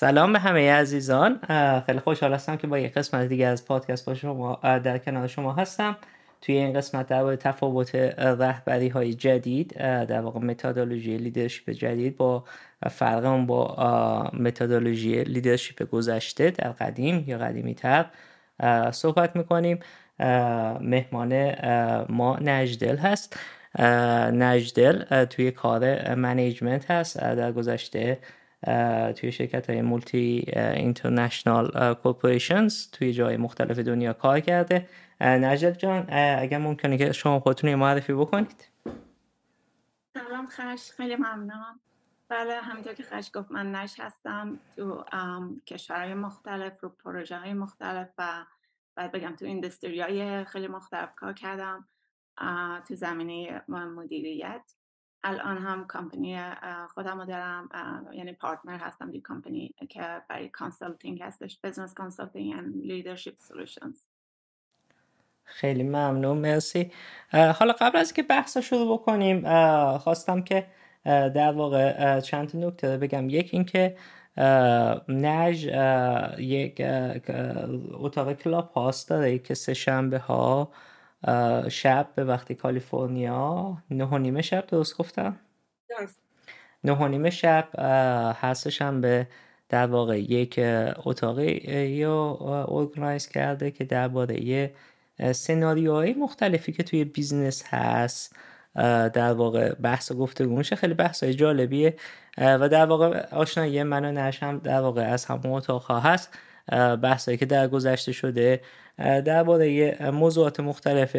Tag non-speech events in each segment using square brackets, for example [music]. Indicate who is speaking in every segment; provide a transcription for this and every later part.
Speaker 1: سلام به همه عزیزان. خیلی خوشحال هستم که با یک قسمت دیگه از پادکست با شما در کنار شما هستم. توی این قسمت در تفاوت رهبری های جدید در واقع متدولوژی leadership جدید با فرق اون با متدولوژی leadership گذشته در قدیم یا قدیمی تر صحبت می‌کنیم. مهمان ما نجدل هست. نجدل توی کار management هست. در گذشته توی شرکت های multi international corporations توی جای مختلف دنیا کار کرده. نجد جان اگر ممکنه که شما خودتون معرفی بکنید.
Speaker 2: سلام خش خیلی ممنونم بله همینطور که خش گفت من نش هستم تو کشورهای مختلف رو پروژه های مختلف و باید بگم تو industry های خیلی مختلف کار کردم تو زمینه مدیریت. الان هم کمپانی خودم رو دارم یعنی partner هستم یه کمپانی که برای consulting هستش business consulting and leadership solutions
Speaker 1: خیلی ممنون مرسی. حالا قبل از که بحث شروع بکنیم خواستم که در واقع چند نکته بگم. یک اینکه نج یک اتاق Clubhouse داره که سه شنبه ها شب به وقتی کالیفرنیا نه و نیمه شب درست گفتم؟ نه و نیمه شب هستش هم به در واقع یک اتاقی یا organize کرده که درباره یه سناریوهای مختلفی که توی business هست در واقع بحث و گفته میشه. خیلی بحث جالبیه و در واقع آشنایی من و نش هم در واقع از همون اتاق هست. بحثایی که در گذشته شده درباره موضوعات مختلف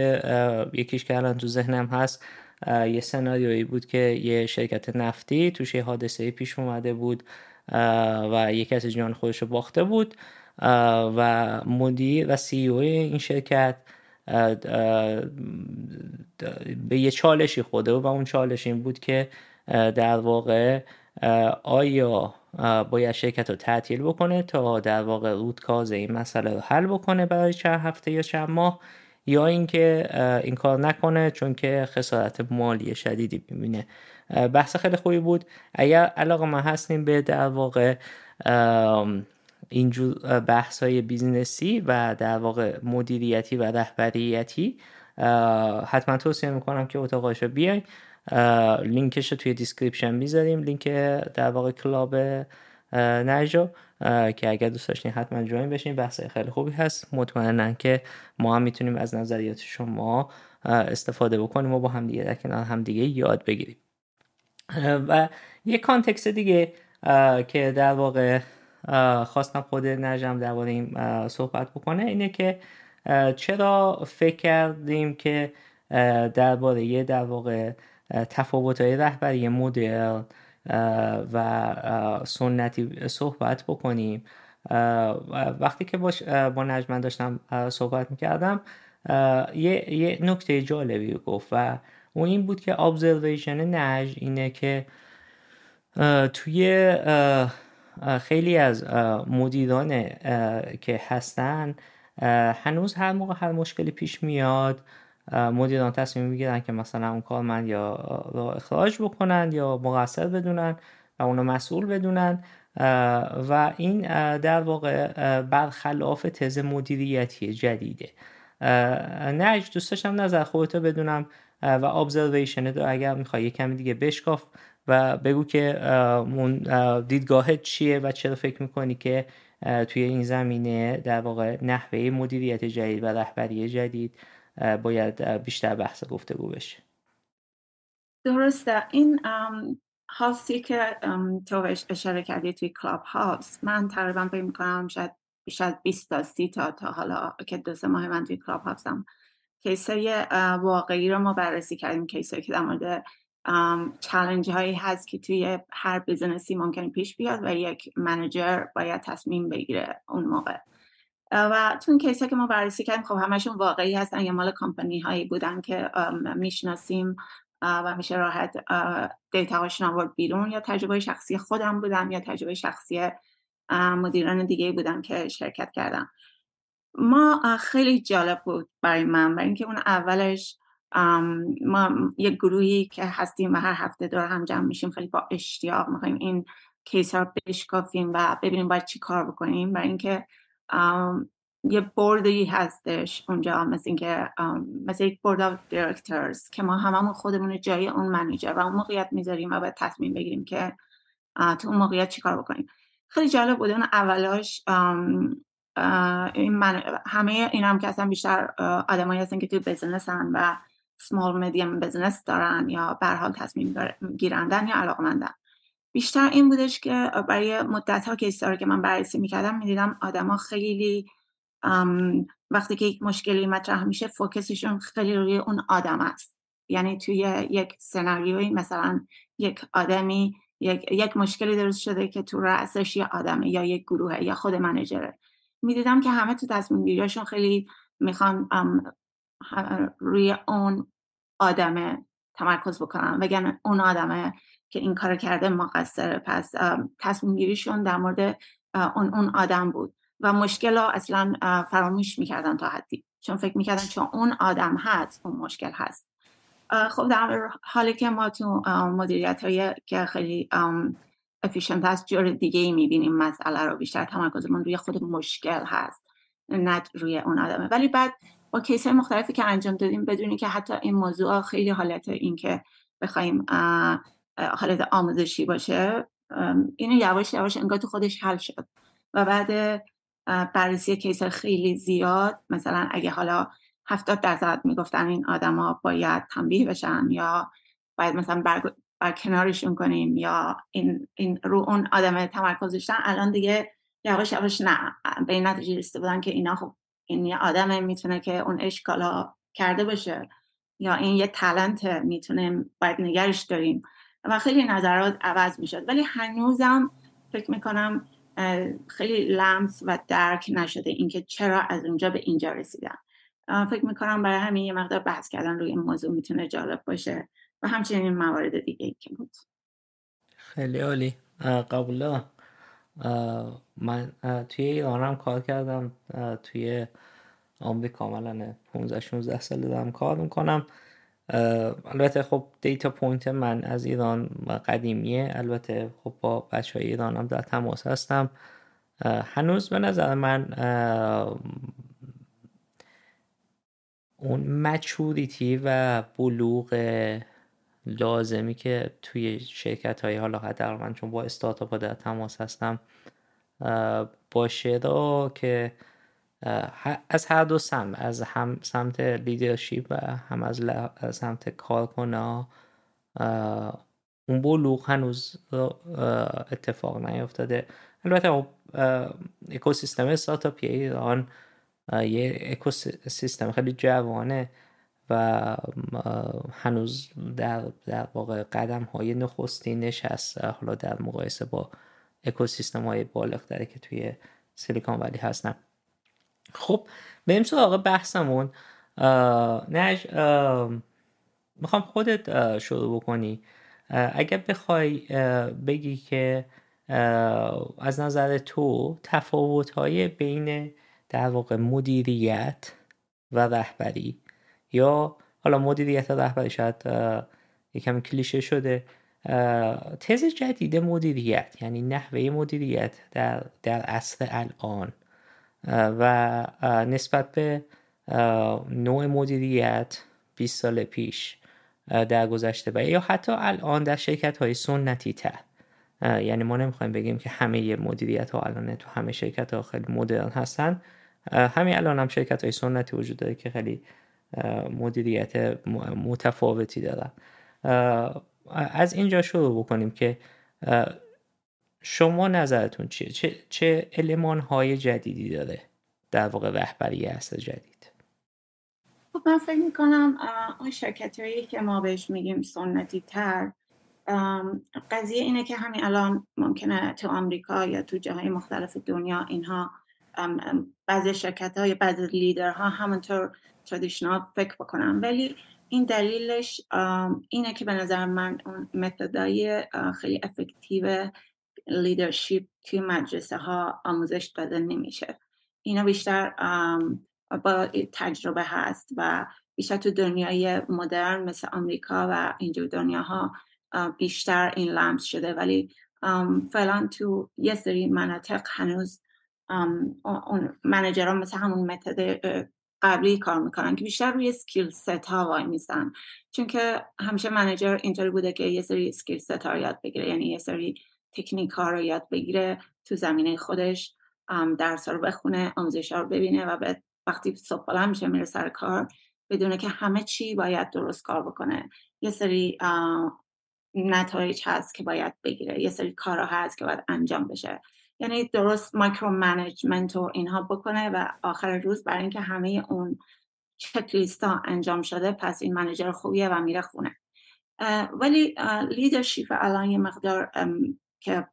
Speaker 1: یکیش که الان تو ذهنم هست یه سناریویی بود که یه شرکت نفتی توش یه حادثه پیش اومده بود و یه کسی جان خودش رو باخته بود و مدیر و سی او این شرکت به یه چالشی خوده و اون چالش این بود که در واقع آیا باید شرکت رو تعطیل بکنه تا در واقع root cause این مسئله رو حل بکنه برای چند هفته یا چند ماه یا اینکه این کار نکنه چون که خسارت مالی شدیدی می‌بینه. بحث خیلی خوبی بود. اگر علاقه‌مند هستین به در واقع اینجور بحث های business ی و در واقع مدیریتی و رهبریتی حتما توصیه می‌کنم که اتاقاش رو بیاین. لینکش رو توی description می‌ذاریم لینک در واقع club نجا که اگر دوست داشتین حتما join بشین بحث خیلی خوبی هست. مطمئنا که ما هم می‌تونیم از نظریات شما استفاده بکنیم و با هم دیگه در کنار هم دیگه یاد بگیریم. و یه context دیگه که در واقع خواستم خود نجم درباره این صحبت بکنه اینه که چرا فکر کردیم که درباره یه در واقع تفاوت های رهبری مدرن و سنتی صحبت بکنیم. وقتی که باش با نجمن داشتم صحبت می‌کردم یه, یه نکته جالبی گفت و اون این بود که ابزرویشن نج اینه که توی خیلی از مدیران که هستن هنوز هر موقع هر مشکلی پیش میاد مدیران تصمیم می‌گیرن که مثلا اون کارمند یا را اخراج بکنن یا مقصر بدونن و اونو مسئول بدونن و این در واقع برخلاف تز مدیریتی جدیده. نج دوست داشتم نظر خودتو بدونم و ابزرویشن دو اگر می‌خوای کمی دیگه بشکاف و بگو که دیدگاهت چیه و چرا فکر می‌کنی که توی این زمینه در واقع نحوه مدیریت جدید و رهبری جدید باید بیشتر بحث گفتگو بشه.
Speaker 2: درسته. این هاستی که تو اشاره کردی توی Clubhouse من تقریبا فکر می‌کنم شاید بیشتر 20 تا 30 تا تا حالا که دو سه ماه من توی Clubhouse م case ای واقعی رو ما بررسی کردیم case ایی که در مورد challenge هایی هست که توی هر business ی ممکن پیش بیاد و یک manager باید تصمیم بگیره اون موقع. و تو این کیس که ما بررسی کردیم خب همشون واقعی هستن. یا مال کمپانی هایی بودن که می‌شناسیم و میشه راحت دیتا هاشون آورد بیرون. یا تجربه شخصی خودم بودم یا تجربه شخصی مدیران دیگه بودن که شرکت کردم. ما خیلی جالب بود برای من. برای اینکه اون اولش ما یک گروهی که هستیم و هر هفته دور هم جمع میشیم خیلی با اشتیاق می‌خوایم این case ها رو بشکافیم و ببینیم باید چی کار بکنیم. برای اینکه یه board ی هستش اونجا مثل اینکه مثل یک board of directors که ما هممون خودمون جای اون manager و اون موقعیت می‌ذاریم و باید تصمیم بگیریم که تو اون موقعیت چیکار بکنیم. خیلی جالب بود اون اولاش این من همه این هم که اصلا بیشتر آدمایی هستن که توی business و small medium business دارن یا به حال تصمیم گیرندن یا علاقمندن. بیشتر این بودش که برای مدت ها که که من بررسی می‌کردم می‌دیدم آدما خیلی وقتی که یک مشکلی مطرح میشه فوکسشون خیلی روی اون آدم است. یعنی توی یک سناریوی مثلا یک آدمی یک, یک مشکلی درست شده که تو رأسش یه آدمه یا یک گروهه یا خود منجره می‌دیدم که همه تو تصمیم گیریاشون خیلی می‌خوان روی اون آدمه تمرکز بکنن وگرنه اون آدمه که این کار کرده مقصره. پس تصمیم گیریشون در مورد اون, اون آدم بود و مشکل ها اصلا فراموش می‌کردن تا حدی. چون فکر می‌کردن چون اون آدم هست اون مشکل هست. خب در حالی که ما تو مدیریت های که خیلی افیشنت هست جور دیگه ای می‌بینیم مسئله رو. بیشتر تمرکزمون روی خود مشکل هست نه روی اون آدمه. ولی بعد با کیس مختلفی که انجام دادیم بدونی که حتی این موضوع خیلی حالت این که بخوایم حالت آموزشی باشه اینو یواش یواش انگار تو خودش حل شد. و بعد بررسی کیس خیلی زیاد مثلا اگه حالا هفتاد درصد می‌گفتن این آدما باید تنبیه بشن یا باید مثلا بر, بر کنارشون کنیم یا این, این رو اون آدم تمرکز داشتن الان دیگه یواش یواش نه. به این نتیجه رسیده بودن که اینا خب این یه آدمه می‌تونه که اون اشکالا کرده باشه یا این یه تلنت می‌تونه باید نگرش داریم. و خیلی نظرات عوض می‌شد. ولی هنوزم فکر می‌کنم خیلی لمس و درک نشده اینکه چرا از اونجا به اینجا رسیدن. فکر می‌کنم برای همین یه مقدار بحث کردن روی این موضوع می‌تونه جالب باشه و همچنین موارد دیگه ای که بود.
Speaker 1: خیلی عالی. قبلا من توی ایران کار کردم. توی آمریکا. کاملا 15 16 سال دارم کار می‌کنم. البته خب data point من از ایران قدیمیه. البته خب با بچه های ایران هم در تماس هستم. هنوز به نظر من اون maturity و بلوغ لازمی که توی شرکت های حالا حداقل من چون با استارتاپ در تماس هستم باشه رو که از هر دو سمت از هم سمت لیدرشپ و هم از سمت کارکنه اون بلوغ هنوز اتفاق نیفتاده. البته خب اکوسیستم استارتاپی ایران یه اکوسیستم خیلی جوانه و هنوز در, در واقع قدم های نخستینش هست حالا در مقایسه با اکوسیستم های بالغتری که توی سیلیکون ولی هستن. خب بریم سراغ بحثمون. نج می‌خوام خودت شروع بکنی. اگر بخوای بگی که از نظر تو تفاوت های بین در واقع مدیریت و رهبری یا حالا مدیریت و رهبری شاید یکم کلیشه شده. تز جدید مدیریت یعنی نحوه مدیریت در, در عصر الان. و نسبت به نوع مدیریت 20 سال پیش در گذشته و یا حتی الان در شرکت های سنتی تر. یعنی ما نمی‌خوایم بگیم که همه مدیریت ها الان تو همه شرکت ها خیلی مدرن هستن. همین الان هم شرکت های سنتی وجود داره که خیلی مدیریت متفاوتی دارن. از اینجا شروع بکنیم که شما نظرتون چیه؟ چه, چه علمان های جدیدی داره در واقع رهبری اصل جدید؟
Speaker 2: خب من فکر می‌کنم اون شرکت هایی که ما بهش میگیم سنتی تر قضیه اینه که همین الان ممکنه تو آمریکا یا تو جاهای مختلف دنیا اینها بعضی شرکت ها یا بعضی لیدر ها همونطور traditional فکر بکنن. ولی این دلیلش اینه که به نظر من اون متدای خیلی effective leadership توی مدرسه ها آموزش داده نمیشه. اینا بیشتر با تجربه هست و بیشتر تو دنیای مدرن مثل آمریکا و اینجور دنیاها بیشتر این لمس شده. ولی فعلا تو یه سری مناطق هنوز اون منیجرا مثل همون متد قبلی کار می‌کنن که بیشتر روی skill set ها وای میسن. چون که همیشه manager اینطوری بوده که یه سری سکیل ست ها یاد بگیره. یعنی یه سری تکنیک ها رو یاد بگیره تو زمینه خودش درس رو بخونه آموزش رو ببینه و به وقتی صبح بلند میشه میره سر کار بدونه که همه چی باید درست کار بکنه. یه سری نتایج هست که باید بگیره یه سری کارها هست که باید انجام بشه. یعنی درست micro management و اینها بکنه و آخر روز برای اینکه همه اون چک ها انجام شده پس این manager خوبیه و میره خونه. ولی leadership الان یه مقدار که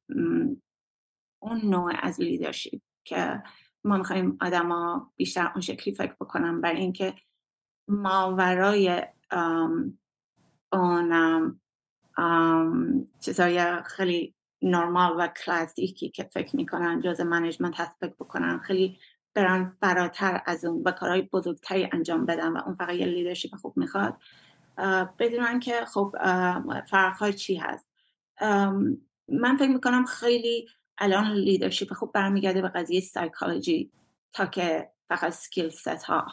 Speaker 2: اون نوع از leadership که ما می‌خوایم آدما بیشتر اون شکلی فکر بکنم برای اینکه ماورای اون چیزای خیلی نرمال و کلاسیکی که فکر می‌کنن جز management هست فکر بکنن خیلی برن فراتر از اون و کارهای بزرگتری انجام بدن و اون فقط یه leadership خوب می‌خواد بدونن که خب فرقهای چی هست. من فکر می‌کنم خیلی الان leadership خوب برمیگرده به قضیه سایکولوژی تا که فقط skill set ها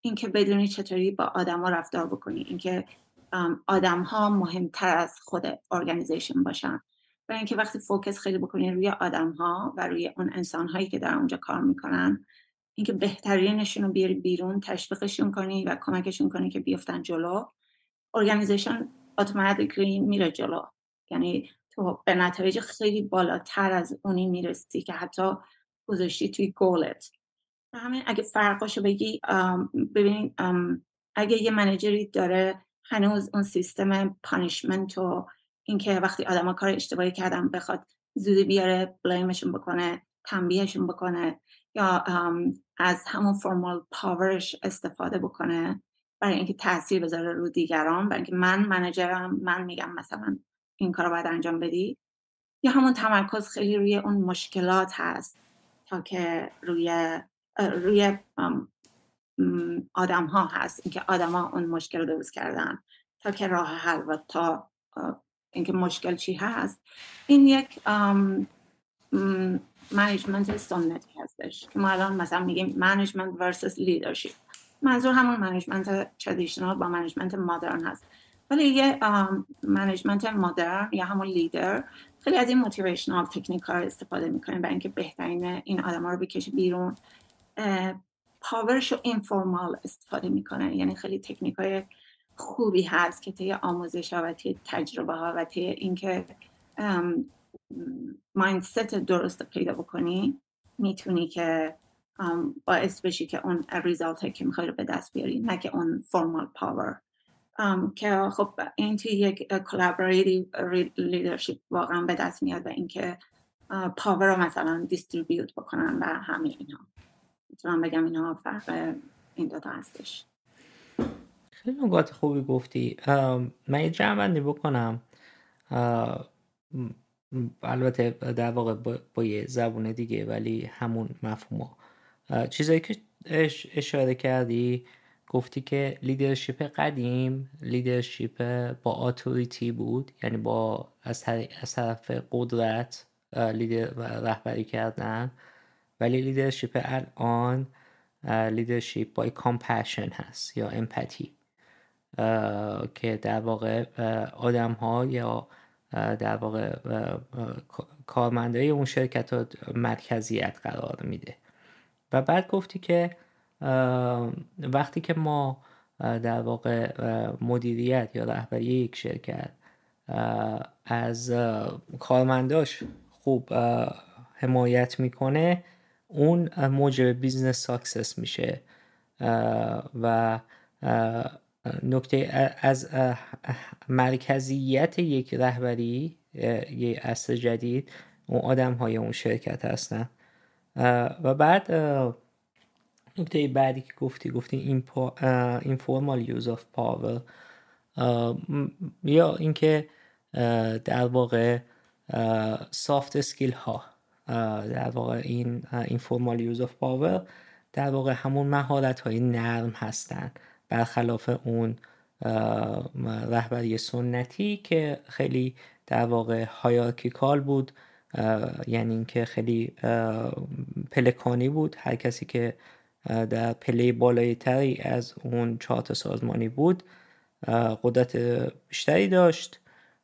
Speaker 2: اینکه بدونی چطوری با آدما رفتار بکنی اینکه آدم ها مهمتر از خود organization باشن برای اینکه وقتی focus خیلی بکنی روی آدم ها و روی اون انسان هایی که در اونجا کار می‌کنن اینکه بهترینشون رو بیاری بیرون تشویقشون کنی و کمکشون کنی که بیفتن جلو organization automatically میره جلو. یعنی تو به نتایج خیلی بالاتر از اونی می‌رسی که حتی گذاشتی توی گولت. همین اگه فرقاشو بگی ببینید اگه یه منیجری داره هنوز اون سیستم پانیشمنت و اینکه وقتی آدما کار اشتباهی کردن بخواد زودی بیاره بلیمشون بکنه تنبیهشون بکنه یا از همون فرمال پاورش استفاده بکنه برای اینکه تاثیر بذاره رو دیگران برای اینکه من منجرم من میگم مثلا این کار رو باید انجام بدی؟ یا همون تمرکز خیلی روی اون مشکلات هست تا که روی روی آدم ها هست اینکه آدما اون مشکل رو درست کردن تا که راه حل و تا اینکه مشکل چی هست. این یک management سنتی هستش که ما الان مثلا میگیم management versus leadership منظور همون management traditional با management مدرن هست. ولی یه management مدرن یا همون لیدر خیلی از این motivational تکنیک ها استفاده می‌کنه برای اینکه بهترین این آدم رو بکشه بیرون. power ش رو informal استفاده می‌کنه یعنی خیلی تکنیک های خوبی هست که طی آموزش ها و طی تجربه ها و طی اینکه mindset درست پیدا بکنی می‌تونی که باعث بشی که اون result که می‌خوای رو به دست بیاری نه که اون formal power که خب این توی یک collaborative leadership واقعا به دست میاد و اینکه power رو مثلا distribute بکنن و همه اینا. می‌تونم بگم اینا فرق این دوتا هستش.
Speaker 1: خیلی نکات خوبی گفتی. من یه جمع بکنم. البته در واقع با, یه زبون دیگه ولی همون مفهوم چیزایی که اشاره کردی گفتی که leadership قدیم leadership با authority بود یعنی با از, طرف قدرت لیدر رهبری کردن. ولی leadership الان leadership با compassion هست یا empathy که در واقع آدم ها یا در واقع کارمندای اون شرکت ها مرکزیت قرار میده. و بعد گفتی که وقتی که ما در واقع مدیریت یا رهبری یک شرکت از کارمنداش خوب حمایت می‌کنه اون موجب business success میشه. و نکته از مرکزیت یک رهبری یک عصر جدید اون آدم های اون شرکت هستن. و بعد نکته بعدی که گفتی گفتی informal use of power یا اینکه در واقع soft skill ها در واقع این informal use of power در واقع همون مهارت های نرم هستند برخلاف اون رهبری سنتی که خیلی در واقع هایارکیکال بود یعنی اینکه خیلی پلکانی بود. هر کسی که در پله بالایی تری از اون چارت سازمانی بود قدرت بیشتری داشت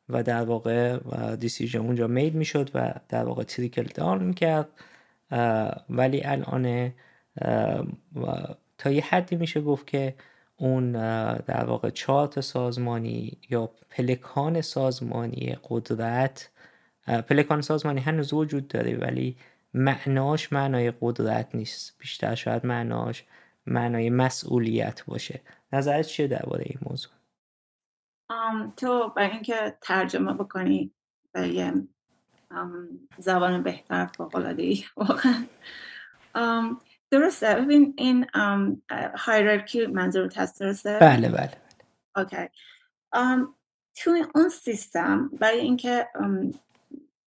Speaker 1: و در واقع دیسیژن اونجا مید می‌شد و در واقع تریکل دان می‌کرد. ولی الان تا یه حدی میشه گفت که اون در واقع چارت سازمانی یا پلکان سازمانی قدرت پلکان سازمانی هنوز وجود داره ولی معناش معنای قدرت نیست. بیشتر شاید معناش معنای مسئولیت باشه. نظرت چیه درباره این موضوع؟
Speaker 2: تو برای اینکه ترجمه بکنی یه زبان بهتر واقعا. درسته. ببین این هایرارکی منظورت هست درسته؟
Speaker 1: بله بله
Speaker 2: اوکی. توی اون سیستم برای اینکه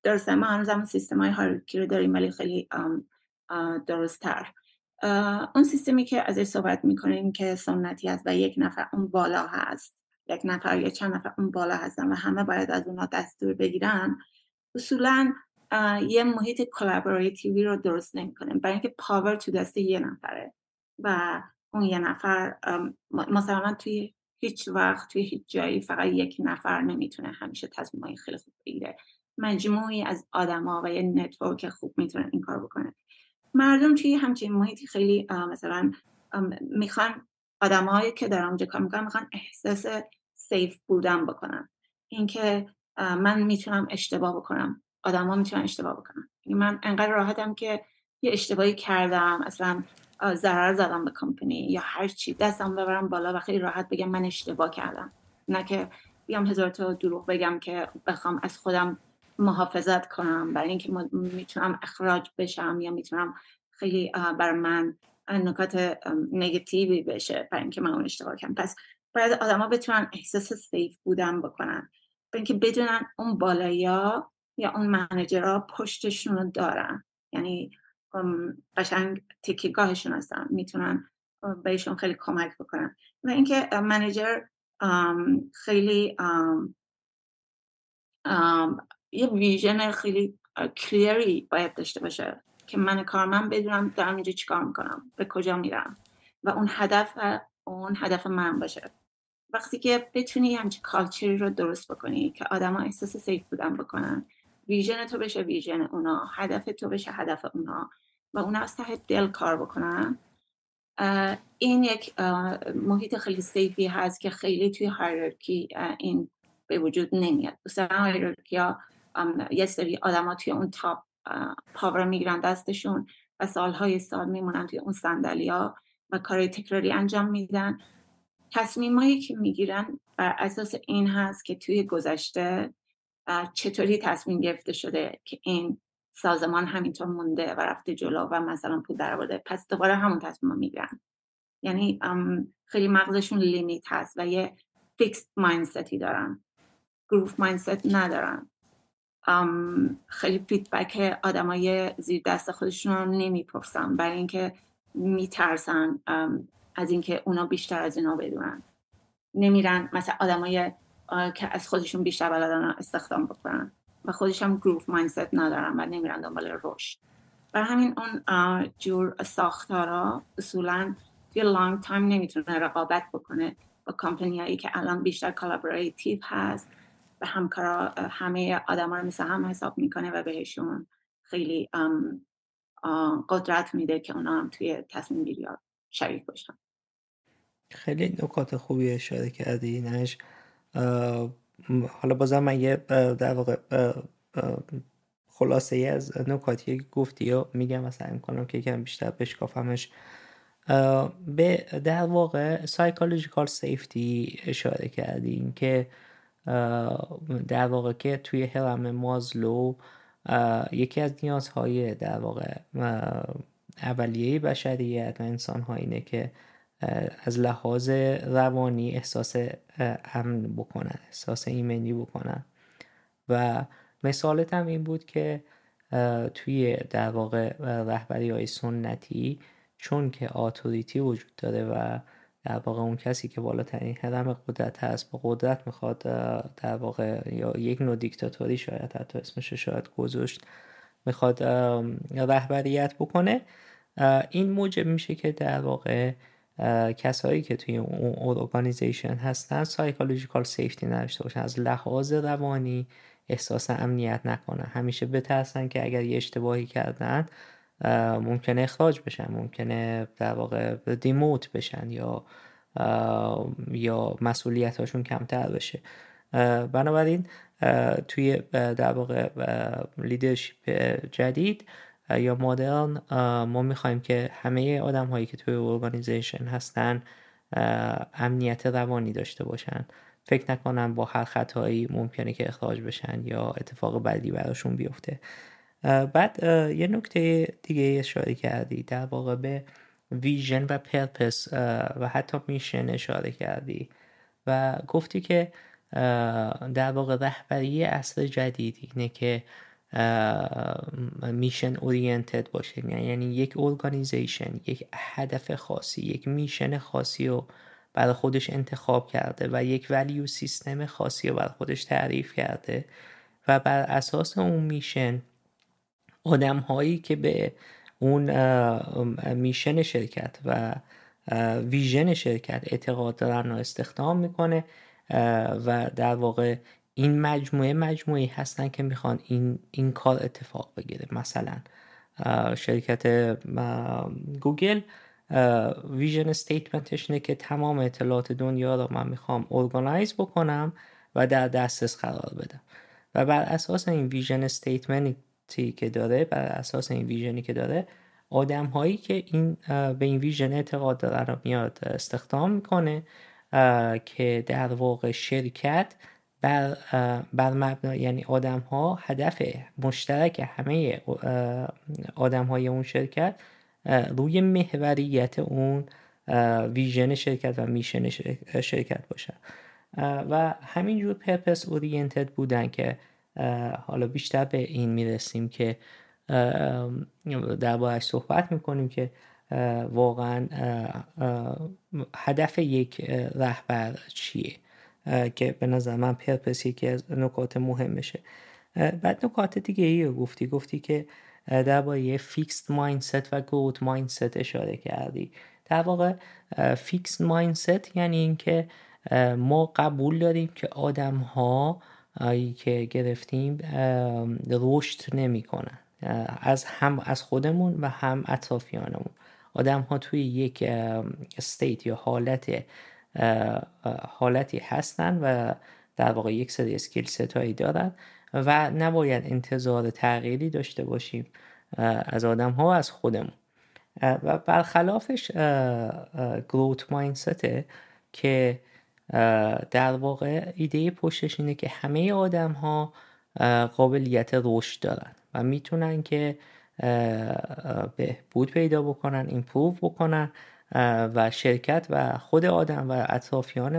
Speaker 2: درسته ما هنوز سیستم های هایرارکی رو داریم ولی خیلی درست تر اون سیستمی که ازش صحبت می‌کنیم که سنتی است و یک نفر اون بالا هست یک نفر یا چند نفر اون بالا هستن و همه باید از اونا دستور بگیرن اصولا یه محیط collaborative ی رو درست نمی‌کنه برای اینکه power تو دست یه نفره و اون یه نفر مثلا توی هیچ وقت توی هیچ جایی فقط یک نفر نمی‌تونه همیشه تصمیمای خیلی خوب بگیره. مجموعی از آدما و یه network خوب می‌تونن این کار بکنه مردم توی همچین محیطی خیلی مثلا می‌خوان آدمایی که دارم اونجا کار می‌کنن می‌خوان احساس سیف بودن بکنن. اینکه من می‌تونم اشتباه بکنم. آدم ها می‌تونن اشتباه بکنن. یعنی من انقدر راحتم که یه اشتباهی کردم اصلا ضرر زدم به کمپانی یا هر چی دستم ببرم بالا و خیلی راحت بگم من اشتباه کردم. نه که بیام هزار تا دروغ بگم که بخوام از خودم محافظت کنم برای اینکه می‌تونم اخراج بشم یا می‌تونم خیلی بر من نکات نگتیوی بشه برای اینکه من اون اشتباه کردم پس باید آدما بتونن احساس سیف بودن بکنن. برای اینکه بدونن اون بالایا یا اون منجرها پشتشون رو دارن. یعنی قشنگ تکیگاهشون هستن. می‌تونن بهشون خیلی کمک بکنن. و اینکه منیجر خیلی یه ویژن خیلی کلیری باید داشته باشه که من کارمند بدونم دارم اینجا چیکار می‌کنم به کجا میرم و اون هدف اون هدف من باشه. وقتی که بتونی همچین کالچری رو درست بکنی که آدما احساس سیف بودن بکنن ویژن تو بشه ویژن اونا هدف تو بشه هدف اونا و اونا از ته دل کار بکنن این یک محیط خیلی سیفی هست که خیلی توی هایرارکی این به وجود نمیاد. مثلا هایرارکی ها یه سری آدما توی اون تاپ پاور می‌گیرن دستشون و سالهای سال میمونن توی اون سندلیا و کار تکراری انجام میدن. تصمیمایی که می‌گیرن بر اساس این هست که توی گذشته چطوری تصمیم گرفته شده که این سازمان همینطور مونده و رفته جلو و مثلا پول در پس دوباره همون تصمیم می‌گیرن. یعنی خیلی مغزشون لیمیت هست و یه fixed mindset ی دارن. growth mindset ندارن. خیلی feedback آدمای زیر دست خودشون رو نمی‌پرسن. برای اینکه میترسن از اینکه اونا بیشتر از اینا بدونن. نمیرن مثلا آدمای که از خودشون بیشتر بلدن استخدام بکنن. و خودش هم growth mindset ندارن و نمیرن دنبال رشد. بر همین اون جور ساختارا اصولا توی long time نمی‌تونه رقابت بکنه با کمپنیایی که الان بیشتر collaborative هست. و همکارا همه آدم رو مثل هم حساب می‌کنه و بهشون خیلی قدرت میده که اونا هم توی تصمیم گیری شریک باشن.
Speaker 1: خیلی نکات خوبی اشاره کردی نش حالا بازم من یه در واقع خلاصه ای از نکاتی که گفتی و میگم و سعی می‌کنم که یکم بیشتر بشکافمش. به در واقع سایکولوژیکال سیفتی اشاره کردیم که در واقع که توی هرم مازلو یکی از نیازهای در واقع اولیه بشریت و انسان ها اینه که از لحاظ روانی احساس امن بکنن احساس ایمنی بکنن. و مثالت هم این بود که توی در واقع رهبری های سنتی چون که authority وجود داره و در واقع اون کسی که بالاترین هرم قدرت هست با قدرت می‌خواد در واقع یا یک نوع دیکتاتوری شاید حتی اسمش شاید گذاشت می‌خواد رهبریت بکنه. این موجب میشه که در واقع کسایی که توی اون organization هستن psychological safety نداشته باشن از لحاظ روانی احساس امنیت نکنن. همیشه بترسن که اگر یه اشتباهی کردن ممکنه اخراج بشن ممکنه در واقع demote بشن یا یا مسئولیتاشون کمتر بشه. بنابراین توی در واقع leadership جدید یا مدرن ما می‌خوایم که همه آدم هایی که توی organization هستن امنیت روانی داشته باشن. فکر نکنم با هر خطایی ممکنه که اخراج بشن یا اتفاق بدی براشون بیفته. بعد یه نکته دیگه اشاره کردی در واقع به ویژن و پرپس و حتی میشن اشاره کردی و گفتی که در واقع رهبری اصر جدید اینه که میشن اورینتد باشه. یعنی یک ارگانیزیشن یک هدف خاصی یک میشن خاصی رو برای خودش انتخاب کرده و یک ولیو سیستم خاصی رو برای خودش تعریف کرده و بر اساس اون میشن آدم هایی که به اون میشن شرکت و ویژن شرکت اعتقاد دارن و استخدام می‌کنه و در واقع این مجموعه مجموعی هستن که می‌خوان این, این کار اتفاق بگیره. مثلا شرکت گوگل vision statement ش اینه که تمام اطلاعات دنیا رو من می‌خوام organize بکنم و در دسترس قرار بدم. و بر اساس این vision statement ی که داره بر اساس این vision ی که داره آدم هایی که این به این vision اعتقاد داره رو میاد استخدام می‌کنه که در واقع شرکت بر, بر مبنا یعنی آدم ها هدف مشترک همه آدم های اون شرکت روی محوریت اون ویژن شرکت و میشن شرکت باشه. و همینجور پرپس اورینتد بودن که حالا بیشتر به این می‌رسیم که دربارهش صحبت می‌کنیم که واقعا هدف یک رهبر چیه؟ که به نظر من purpose یکی از نکات مهمشه. بعد نکات دیگه ای رو گفتی. گفتی که درباره fixed mindset و growth mindset اشاره کردی. در واقع fixed mindset یعنی اینکه ما قبول داریم که آدم ها که گرفتیم رشد نمی‌کنن. از هم از خودمون و هم اطرافیانمون. آدم ها توی یک state یا حالت حالتی هستن و در واقع یک سری skill set هایی دارن و نباید انتظار تغییری داشته باشیم از آدم ها و از خودمون. و برخلافش growth mindset ه که در واقع ایده پشتش اینه که همه آدم ها قابلیت رشد دارن و می‌تونن که بهبود پیدا بکنن ایمپروو بکنن و شرکت و خود آدم و اطرافیان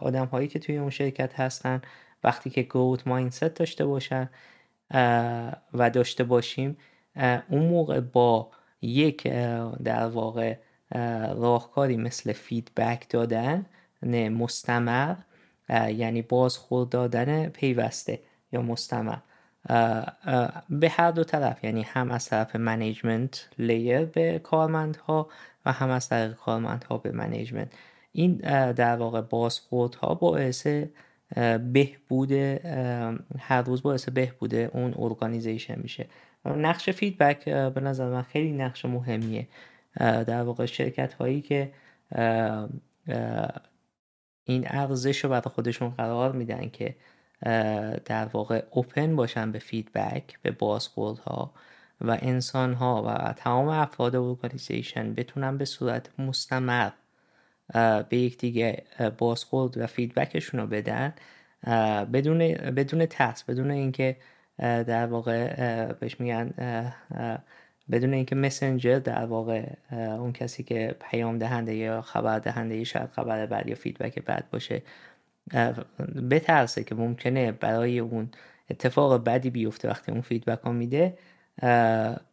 Speaker 1: آدم هایی که توی اون شرکت هستن وقتی که گروت مایندست داشته باشن و داشته باشیم اون موقع با یک در واقع راهکاری مثل فیدبک دادن مستمر یعنی بازخورد دادن پیوسته یا مستمر. به هر دو طرف یعنی هم از طرف management layer به کارمندها و هم از طریق کارمندها به management. این در واقع بازخوردها باعث بهبود هر روز باعث بهبود اون organization میشه. نقش feedback به نظر من خیلی نقش مهمیه. در واقع شرکت هایی که این ارزش رو برای خودشون قرار میدن که در واقع open باشن به feedback به بازخوردها و انسان ها و تمام افراد organization بتونن به صورت مستمر به یکدیگه بازخورد و feedback شون رو بدن بدون بدون ترس بدون اینکه در واقع بهش میگن بدون اینکه مسنجر در واقع اون کسی که پیام دهنده یا خبر دهنده شاید خبر بعد یا feedback بد باشه بترسه که ممکنه برای اون اتفاق بدی بیفته وقتی اون feedback ها میده.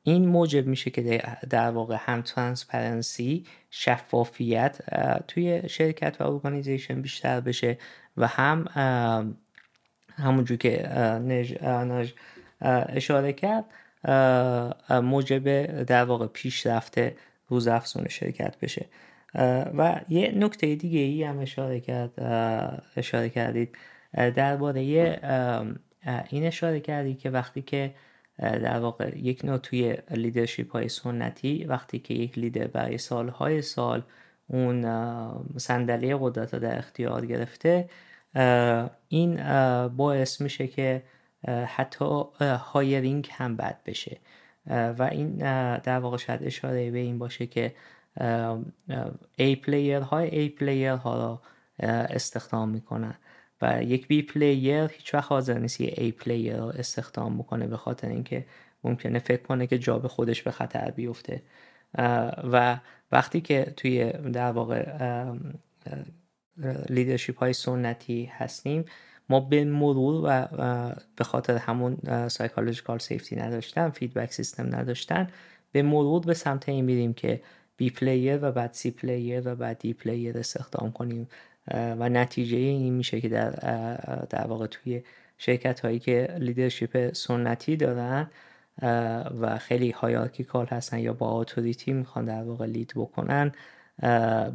Speaker 1: این موجب میشه که در واقع هم transparency شفافیت توی شرکت و organization بیشتر بشه و هم همونجور که نج, اشاره کرد موجب در واقع پیشرفت روز افزون شرکت بشه. و یه نکته دیگه ای هم اشاره کرد اشاره کردید. درباره این اشاره کردید که وقتی که در واقع یک نوع توی leadership های سنتی وقتی که یک لیدر برای سالهای سال اون صندلی قدرت رو در اختیار گرفته این باعث میشه که حتی hiring هم بد بشه. و این در واقع شاید اشاره به این باشه که A player های A player ها را استخدام می‌کنن. و یک B player هیچ وقت حاضر نیست یه A player رو استخدام بکنه به خاطر اینکه ممکنه فکر کنه که جا به خودش به خطر بیفته. و وقتی که توی در واقع leadership های سنتی هستیم ما به مرور و به خاطر همون psychological safety نداشتن feedback system نداشتن به مرور به سمت این میریم که B player و بعد C player و بعد D player استخدام کنیم. و نتیجه این میشه که در, در واقع توی شرکت هایی که leadership سنتی دارن و خیلی hierarchical هستن یا با authority می‌خوان در واقع lead بکنن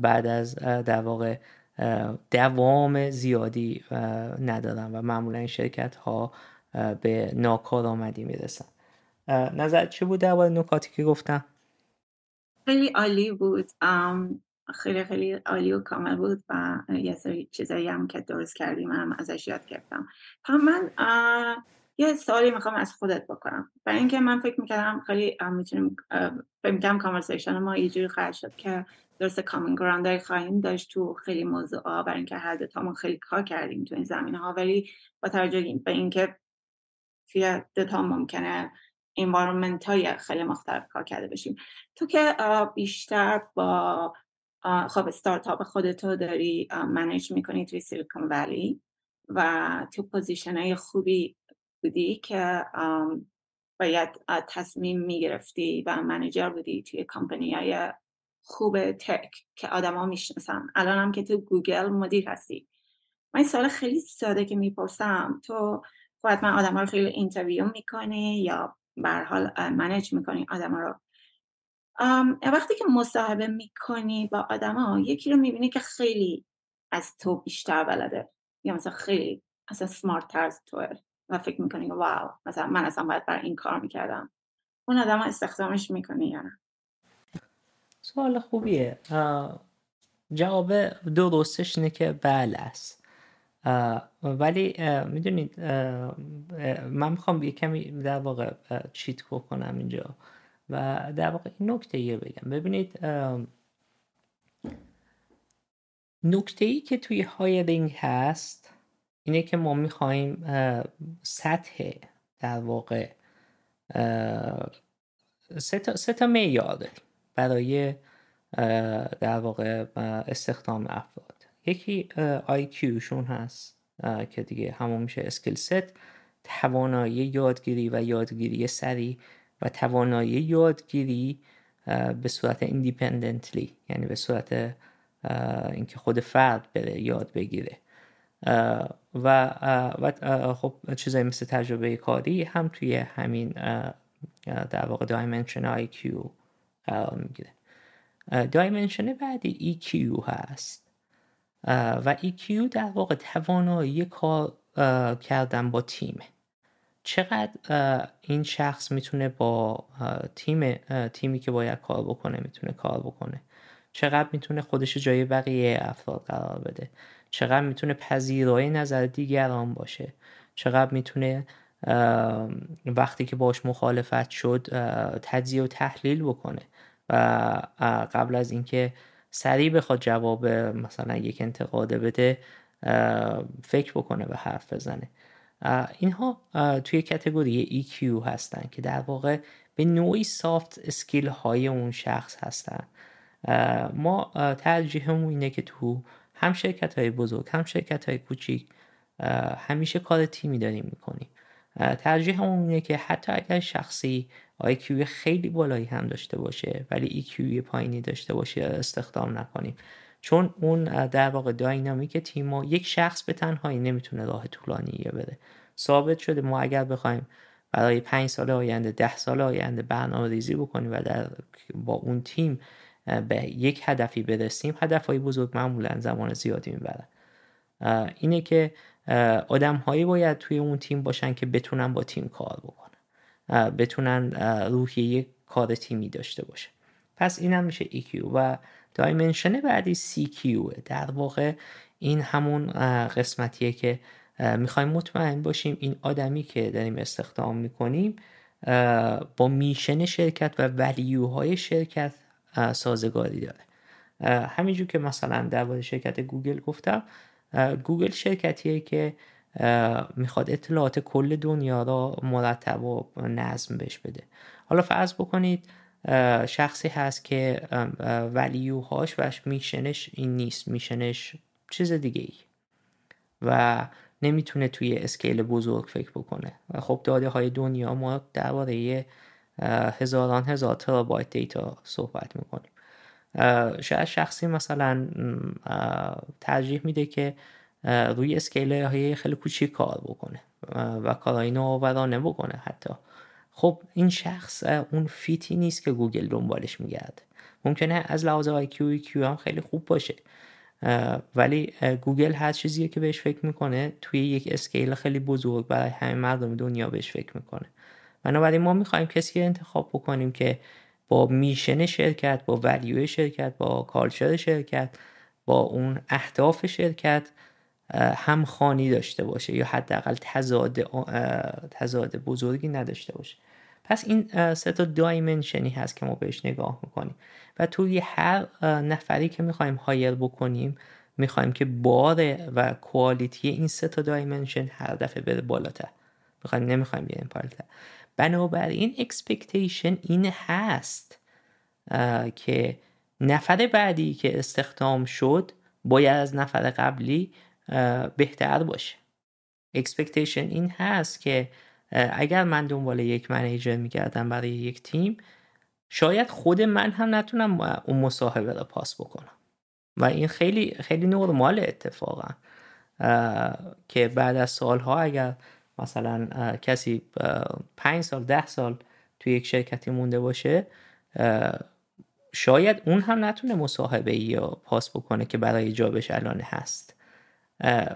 Speaker 1: بعد از در واقع دوام زیادی ندارن و معمولا این شرکت ها به ناکارآمدی می‌رسن. نظر چی بود درباره نکاتی که گفتم؟
Speaker 2: خیلی عالی بود. خیلی خیلی عالی و کامل بود و یه سری چیزایی هم که درست کردیم هم ازش یاد گرفتم. من یه سوالی می‌خوام از خودت بکنم. برای اینکه من فکر می‌کردم خیلی می‌تونیم فکر می‌کردم کانورسیشن ما یه جوری خرج شد که درست common ground خواهیم داشت تو خیلی موضوع ها برای اینکه هر دوتامون خیلی کار کردیم تو این زمینه ها. ولی با توجه به اینکه توی دوتا ممکنه environment های خیلی مختلف کار کرده باشیم. تو که بیشتر با خب ستارتاپ خودتو داری manage می‌کنی توی سیلیکون ولی و تو position های خوبی بودی که باید تصمیم می‌گرفتی و manager بودی توی کمپنی های خوب tech که آدما می‌شناسن. هم که تو گوگل مدیر هستی. من سوال خیلی ساده که می‌پرسم. تو خودت من آدم رو خیلی interview می‌کنی یا به حال manage می‌کنی آدم رو؟ وقتی که مصاحبه می‌کنی با آدما یکی رو می‌بینی که خیلی از تو بیشتر بلده. یا مثلا خیلی اصلا سمارت تر از توه. و فکر می‌کنی واو مثلا من اصلا باید برای این کار می‌کردم. اون آدم استخدامش می‌کنی یا نه؟
Speaker 1: سوال خوبیه. جواب درستش اینه که بله است. ولی می‌دونید من می‌خوام یه کمی در واقع چیت بکنم اینجا و در واقع این نکته یه بگم. ببینید نکته ای که توی hiring هست اینه که ما می‌خوایم سطح در واقع سه تا, سه تا برای در واقع استخدام افراد. یکی IQ شون هست که دیگه همون میشه skill set توانایی یادگیری و یادگیری سریع و توانایی یادگیری به صورت independently یعنی به صورت اینکه خود فرد بره یاد بگیره. و, و خب چیزایی مثل تجربه کاری هم توی همین در واقع dimension IQ قرار می‌گیره. dimension بعدی EQ هست. و EQ در واقع توانایی کار کردن با تیمه. چقدر این شخص می‌تونه با تیم تیمی که باید کار بکنه می‌تونه کار بکنه؟ چقدر می‌تونه خودش جای بقیه افراد قرار بده؟ چقدر می‌تونه پذیرای نظر دیگران باشه؟ چقدر می‌تونه وقتی که باش مخالفت شد تجزیه و تحلیل بکنه. و قبل از اینکه سریع بخواد جواب مثلا یک انتقاده بده فکر بکنه و حرف بزنه. اینها توی کتگوری EQ هستن که در واقع به نوعی سافت اسکیل های اون شخص هستن. ما ترجیحمون اینه که تو هم شرکت های بزرگ هم شرکت های کوچیک همیشه کار تیمی داریم می‌کنیم. ترجیح اینه که حتی اگر شخصی IQ خیلی بالایی هم داشته باشه ولی EQ پایینی داشته باشه استخدام نکنیم. چون اون در واقع داینامیک تیم یک شخص به تنهایی نمی‌تونه راه طولانی بره ثابت شده ما اگر بخوایم برای پنج سال آینده ده سال آینده برنامه ریزی بکنیم و در با اون تیم به یک هدفی برسیم هدفهای بزرگ معمولا زمان زیادی می‌برن. اینه که آدم هایی باید توی اون تیم باشن که بتونن با تیم کار بکنن. بتونن روحیه کار تیمی داشته باشه. پس این هم میشه EQ و دایمنشن بعدی CQ در واقع این همون قسمتیه که می‌خوایم مطمئن باشیم این آدمی که داریم استخدام می‌کنیم با mission شرکت و value های شرکت سازگاری داره. همینجور که مثلا در شرکت گوگل گفتم گوگل شرکتیه که می‌خواد اطلاعات کل دنیا را مرتب و نظم بهش بده. حالا فرض بکنید شخصی هست که value هاش و میشنش این نیست میشنش چیز دیگه ای و نمی‌تونه توی scale بزرگ فکر بکنه. و خب داده های دنیا ما درباره هزاران هزار ترابایت data صحبت می‌کنیم. شاید شخصی مثلا ترجیح میده که روی scale های خیلی کوچیک کار بکنه و کارهای نوآورانه بکنه حتی. خب این شخص اون fit ی نیست که گوگل دنبالش میگرده. ممکنه از لحاظ IQ EQ هم خیلی خوب باشه. ولی گوگل هر چیزیه که بهش فکر می‌کنه توی یک scale خیلی بزرگ برای همه مردم دنیا بهش فکر می‌کنه. بنابراین ما می‌خوایم کسی انتخاب بکنیم که با mission شرکت با value شرکت با culture شرکت با اون اهداف شرکت همخوانی داشته باشه یا حداقل تضاد تضاد بزرگی نداشته باشه. پس این سه تا dimension ی هست که ما بهش نگاه می‌کنیم. و توی هر نفری که می‌خوایم hire بکنیم می‌خوایم که بار و quality این سه تا dimension هر دفعه بره بالاتر. می‌خوایم نمی‌خوایم بیاریم بالاتر بنابراین expectation این هست که نفر بعدی که استخدام شد باید از نفر قبلی بهتر باشه. expectation این هست که اگر من دنبال یک manager میگردم برای یک تیم شاید خود من هم نتونم اون مصاحبه رو پاس بکنم. و این خیلی خیلی نرمال اتفاقا که بعد از سالها اگر مثلا کسی پنج سال ده سال توی یک شرکتی مونده باشه شاید اون هم نتونه مصاحبه رو پاس بکنه که برای جابش الان هست.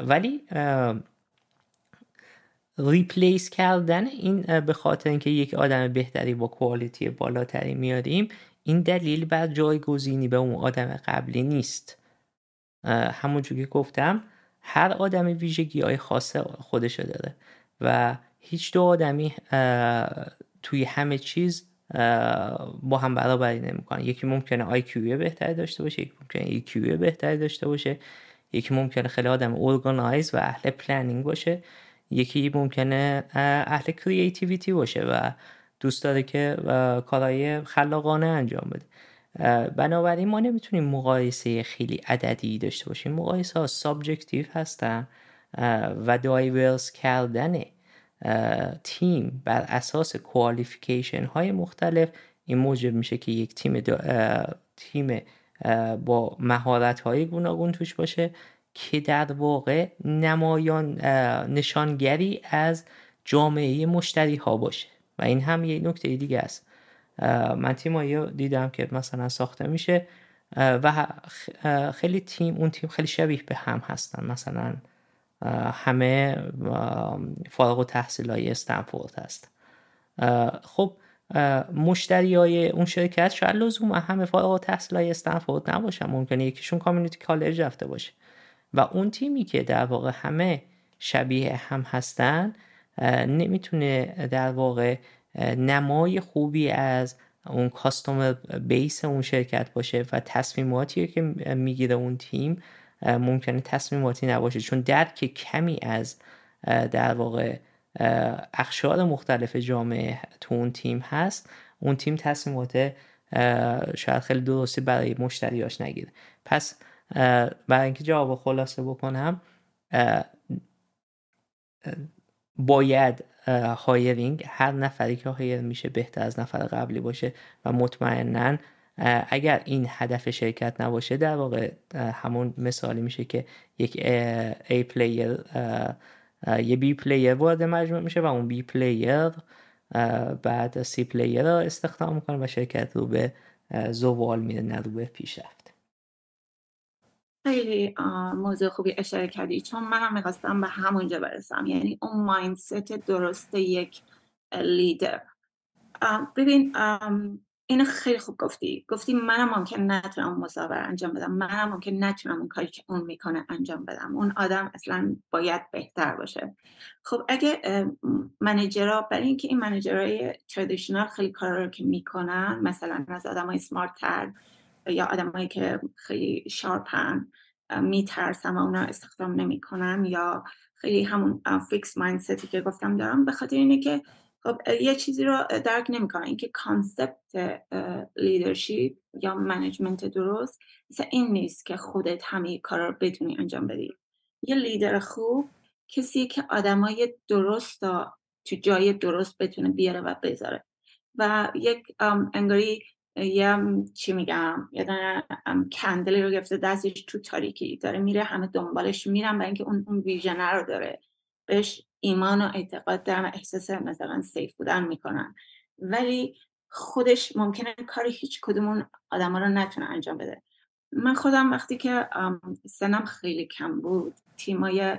Speaker 1: ولی ریپلیس کردن این به خاطر اینکه یک آدم بهتری با کوالیتی بالاتری میاریم این دلیل بر جایگزینی به اون آدم قبلی نیست. همونجور که گفتم هر آدم ویژگی های خاص خودشو داره. و هیچ دو آدمی توی همه چیز با هم برابری نمی‌کنه یکی ممکنه IQ بهتری داشته باشه یکی ممکنه EQ بهتری داشته باشه. یکی ممکنه خیلی آدم organize و اهل planning باشه. یکی ممکنه اهل creativity باشه و دوست داره که کارهای خلاقانه انجام بده. بنابراین ما نمی‌تونیم مقایسه خیلی عددی داشته باشیم. مقایسه ها subjective هستن. و diverse کردن تیم بر اساس qualification های مختلف این موجب میشه که یک تیم تیم با مهارت های گوناگون توش باشه که در واقع نمایان نشانگری از جامعه مشتری ها باشه. و این هم یه نکته دیگه است. من تیمایی دیدم که مثلا ساخته میشه و خیلی تیم اون تیم خیلی شبیه به هم هستن. مثلا همه فارغ و تحصیل های استنفورد هست. خب مشتری های اون شرکت شاید لزوم همه فارغ و تحصیل های استنفورد نباشن. ممکنه یکیشون کامیونیتی کالج رفته باشه. و اون تیمی که در واقع همه شبیه هم هستن نمی‌تونه در واقع نمای خوبی از اون کاستوم بیس اون شرکت باشه و تصمیماتی که می‌گیره اون تیم ممکنه تصمیماتی نباشه. چون درک کمی از در واقع اخشار مختلف جامعه تو اون تیم هست. اون تیم تصمیمات شاید خیلی درستی برای مشتریاش نگیره. پس برای اینکه جواب خلاصه بکنم باید هایرینگ هر نفری که هایر میشه بهتر از نفر قبلی باشه و مطمئنا اگر این هدف شرکت نباشه در واقع همون مثالی میشه که یک A player یه B player وارد مجموعه میشه و اون B player بعد C player رو استخدام می‌کنه و شرکت رو به زوال میره نه رو به پیشرفت.
Speaker 2: خیلی موضوع خوبی اشاره کردی. چون منم می‌خواستم به همونجا برسم. یعنی اون mindset درست یک لیدر ببین اینو خیلی خوب گفتی. گفتی منم ممکن نتونم مصاحبه انجام بدم. منم ممکن نتونم اون کاری که اون می‌کنه انجام بدم. اون آدم اصلا باید بهتر باشه. خب اگه manager ها برای اینکه این manager های traditional خیلی کار رو که می‌کنن مثلا از آدم های smart تر یا آدمایی که خیلی sharp ن میترسن و اونا استخدام نمی‌کنن یا خیلی همون fixed mindset ی که گفتم دارم به خاطر اینه که خب یه چیزی رو درک نمی‌کنن اینکه concept leadership یا management درست مثل این نیست که خودت همه کار رو بتونی انجام بدی. یه لیدر خوب کسی که آدمای درست تو جای درست بتونه بیاره و بذاره. و یک انگاری یه چی میگم یه کندلی رو گرفته دستش تو تاریکی داره میره همه دنبالش میرن برای اینکه اون اون رو داره. بهش ایمان و اعتقاد دارن و احساس مثلا سیف بودن می‌کنن. ولی خودش ممکنه کار هیچ کدوم آدم رو نتونه انجام بده. من خودم وقتی که سنم خیلی کم بود تیمای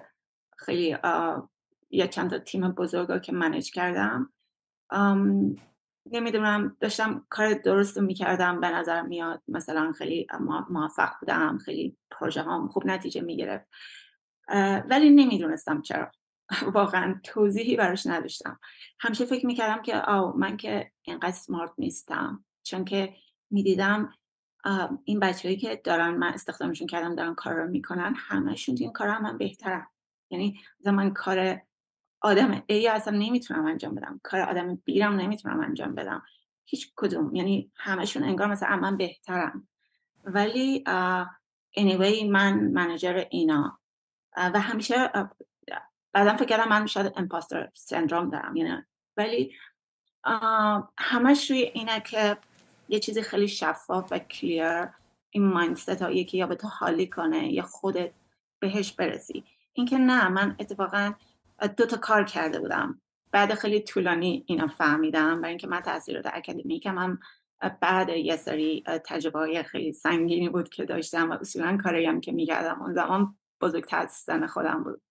Speaker 2: خیلی یا چند تا تیم بزرگ که منیج کردم نمی‌دونم داشتم کار درست می‌کردم به نظر میاد مثلا خیلی موفق بودم خیلی پروژه هم خوب نتیجه می‌گرفت. ولی نمی‌دونستم چرا. واقعا توضیحی براش نداشتم. همیشه فکر می‌کردم که آو من که اینقدر سمارت نیستم. چون که می‌دیدم این بچههایی که دارن من استخدامشون کردم دارن کار رو می‌کنن همهشون این کار هم من بهترم. یعنی من کار آدم ای اصلا نمی‌تونم انجام بدم. کار آدم بیرم نمی‌تونم انجام بدم. هیچ کدوم. یعنی همشون انگار مثلا من بهترم. ولی anyway من منجر اینا. و همیشه بعدا فکر کردم من شاید امپاستر سندروم دارم یعنی ولی همش روی اینه که یه چیزی خیلی شفاف و کلیر این مایندست ها یکی یا به تو حالی کنه یا خودت بهش برسی. اینکه نه من اتفاقا دو تا کار کرده بودم. بعد خیلی طولانی اینا فهمیدم برای اینکه من تاثیرات اکادمیکم هم بعد یه سری تجربه های خیلی سنگینی بود که داشتم و اصولا کاری هم که می‌کردم اون زمان بزرگتر از سن خودم بود.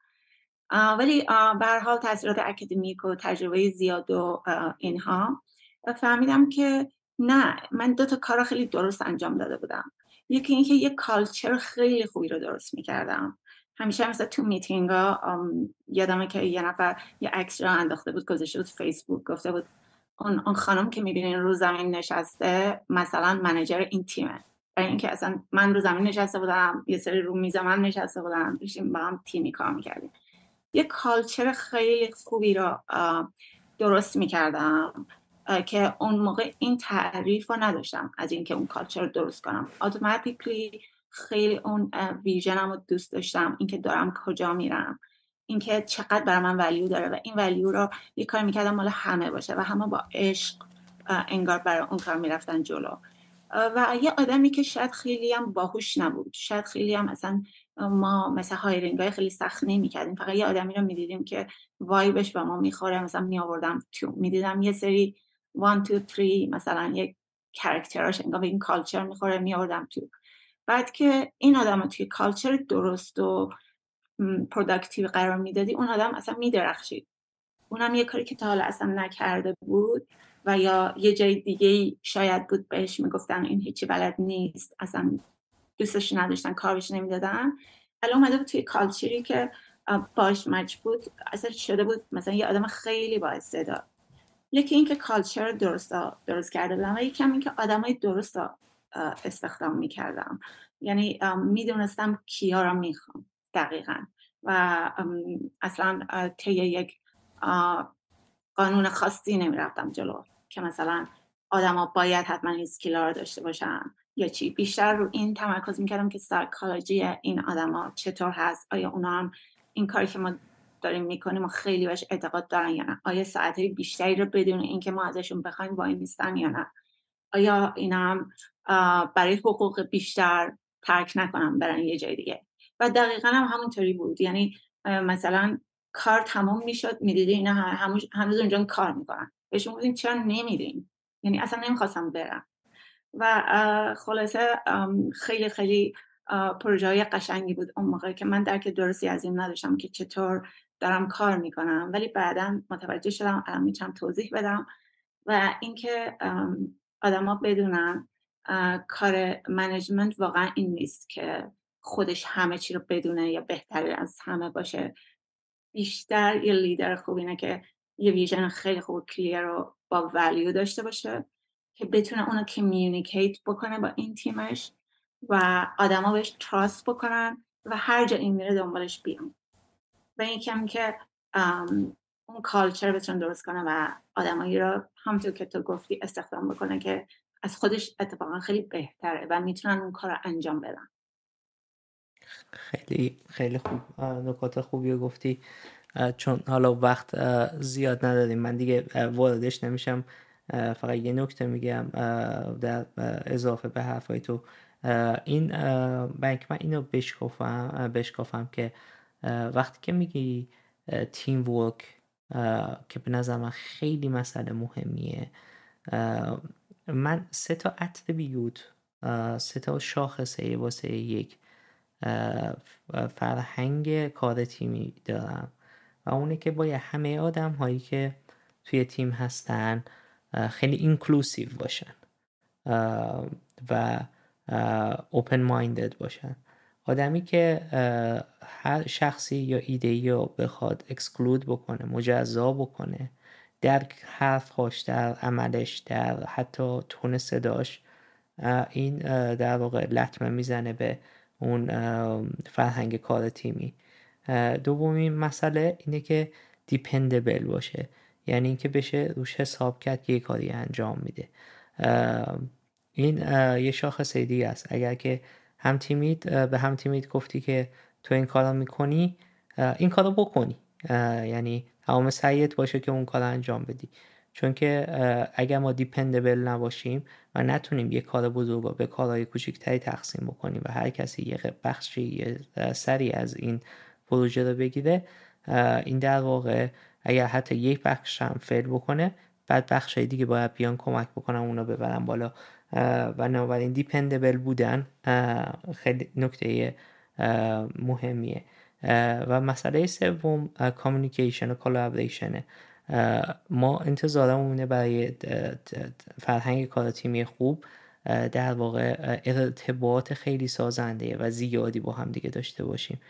Speaker 2: ولی به حال تاثیرات اکادمیک و تجربه زیاد و اینها. فهمیدم که نه من دو تا کار خیلی درست انجام داده بودم. یکی اینکه یه culture خیلی خوبی رو درست می‌کردم. همیشه مثلا تو میتینگ ها یادمه که یه نفر یه عکس رو انداخته بود گذاشته بود فیسبوک گفته بود اون, اون خانم که می‌بینین رو زمین نشسته مثلا manager این تیمه. برای اینکه اصلا من رو زمین نشسته بودم یه سری رو میز من نشسته بودم داشتیم با هم تیمی کار می‌کردیم. یه کالچر خیلی خوبی رو درست می‌کردم که اون موقع این تعریف رو نداشتم از اینکه اون کالچر رو درست کنم. اتوماتیکلی خیلی اون ویژنم رو دوست داشتم اینکه دارم کجا میرم اینکه چقدر برای من ولیو داره و این ولیو رو یه کار می‌کردم مال همه باشه و همه با عشق انگار برای اون کار می‌رفتن جلو. و یه آدمی که شاید خیلی هم باهوش نبود شاید خیلی هم اصلا ما مثلا hiring های خیلی سخت نمی‌کردیم. فقط یه آدمی رو می‌دیدیم که vibe ش به ما می‌خوره. مثلا می آوردم تو می‌دیدم یه سری 1 2 3 مثلا یک character اش انگار به این culture می‌خوره. می آوردم تو. بعد که این آدم رو توی culture درست و productive قرار می‌دادی اون آدم اصلا میدرخشید. اونم یه کاری که تا حالا اصلا نکرده بود و یا یه جای دیگه شاید بود بهش می‌گفتن این هیچی بلد نیست. اصلا دوستش نداشتن کارش نمی‌دادن. الان اومده بود توی کالچری که باش مچ بود اصلا شده بود مثلا یه آدم خیلی با استعداد. یکی اینکه کالچر درست درست کرده بودم و یکی هم اینکه آدمای درست استخدام می‌کردم. یعنی می‌دونستم کیا را می‌خوام دقیقا. و اصلا طی یک قانون خاصی نمی‌رفتم جلو که مثلا آدما باید حتما این سکیلا رو داشته باشن. یا چی؟ بیشتر رو این تمرکز می‌کردم که سایکولوژی این آدما چطور هست؟ آیا اونا هم این کاری که ما داریم می‌کنیم و خیلی بهش اعتقاد دارن یا نه؟ آیا ساعتهای بیشتری رو بدون اینکه ما ازشون بخوایم وای نیستن یا نه؟ آیا اینا هم برای حقوق بیشتر ترک نکنم برن یه جای دیگه؟ و دقیقا هم همونطوری بود. یعنی مثلا کار تمام می‌شد می‌دیدی اینا هنوز اونجا کار می‌کنن. بهشون بودیم چرا نمیدین یعنی اصلا نمی‌خواستم برم. و خلاصه خیلی خیلی پروژه قشنگی بود اون موقع که من درک درستی از این نداشتم که چطور دارم کار می‌کنم. ولی بعدا متوجه شدم الان می‌تونم توضیح بدم و اینکه آدما بدونن کار منیجمنت واقعا این نیست که خودش همه چی رو بدونه یا بهتری از همه باشه. بیشتر یه لیدر خوب اینه که یه vision خیلی خوب clear رو با value داشته باشه. که بتونه اونو communicate بکنه با این تیمش و آدما بهش trust بکنن و هر جا این میره دنبالش بیان. و اینکه هم که اون culture بتونه درست کنه و آدمایی رو همونطور که تو گفتی استخدام بکنه که از خودش اتفاقا خیلی بهتره و می‌تونن اون کار رو انجام بدن.
Speaker 1: خیلی خیلی خوب. نکات خوبی رو گفتی. چون حالا وقت زیاد نداریم. من دیگه واردش نمیشم. فقط یه نکته میگم در اضافه به حرفای تو. این بنک من اینو بشکافم بشکافم که وقتی که میگی تیم ورک که به نظر من خیلی مسئله مهمیه من سه تا اتریبیوت سه تا شاخصه واسه یک فرهنگ کار تیمی دارم. و اونه که باید همه آدم هایی که توی تیم هستن خیلی اینکلوسیو باشن. و اوپن مایندد باشن. آدمی که هر شخصی یا ایده رو بخواد اکسکلود بکنه مجزا بکنه در حرفهاش در عملش در حتی تون صداش این در واقع لطمه می‌زنه به اون فرهنگ کار تیمی. دومین مسئله اینه که دیپندبل باشه. یعنی اینکه بشه روش حساب کرد که یه کاری انجام میده. این یه شاخص دیگه است. اگر که هم تیمید به هم تیمید گفتی که تو این کارو می‌کنی این کارو بکنی. یعنی تمام سعیت باشه که اون کار انجام بدی. چون که اگر ما dependable نباشیم و نتونیم یه کار بزرگ به کارهای کوچکتری تقسیم بکنیم و هر کسی یه بخشی یه سری از این پروژه رو بگیره این در واقع اگر حتی یک بخش هم fail بکنه بعد بخش دیگه باید بیان کمک بکنم اونا ببرن بالا. و بنابراین dependable بودن خیلی نکته مهمیه. و مسئله سوم communication و collaboration ه ما انتظارمونه برای فرهنگ کار تیمی خوب در واقع ارتباط خیلی سازنده و زیادی با هم دیگه داشته باشیم.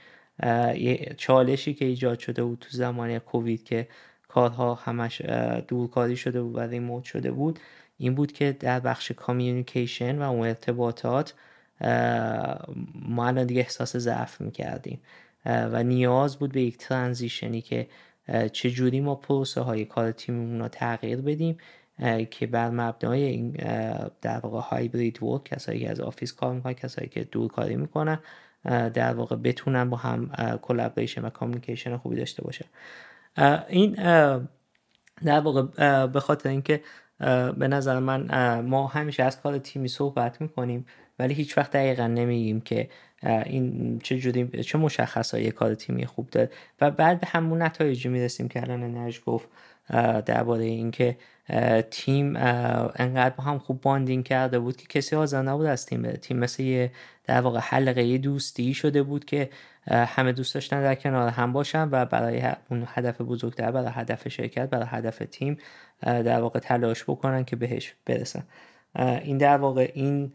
Speaker 1: چالشی که ایجاد شده بود تو زمان کووید که کارها همش دورکاری شده بود و remote شده بود این بود که در بخش communication و اون ارتباطات ما الان دیگه احساس ضعف می‌کردیم. و نیاز بود به یک transition ی که چجوری ما پروسه های کار تیممون رو تغییر بدیم که بر مبنای این در واقع hybrid work کسایی که از office کار می‌کنن کسایی که دور کاری می‌کنن در واقع بتونن با هم collaboration و communication خوبی داشته باشن این در واقع به خاطر اینکه به نظر من ما همیشه از کار تیمی صحبت می‌کنیم ولی هیچ وقت دقیقا نمیگیم که این چه جوری چه مشخصایی کار تیمی خوب داره. و بعد به همون نتایجی می‌رسیم که الان نرج گفت. درباره اینکه تیم انقدر با هم خوب باندینگ کرده بود که کسی حاضر نبود از تیم بره. تیم مثل یه در واقع حلقه دوستی شده بود که همه دوست داشتن در کنار هم باشن و برای اون هدف بزرگتر برای هدف شرکت برای هدف تیم در واقع تلاش بکنن که بهش برسن. این در واقع این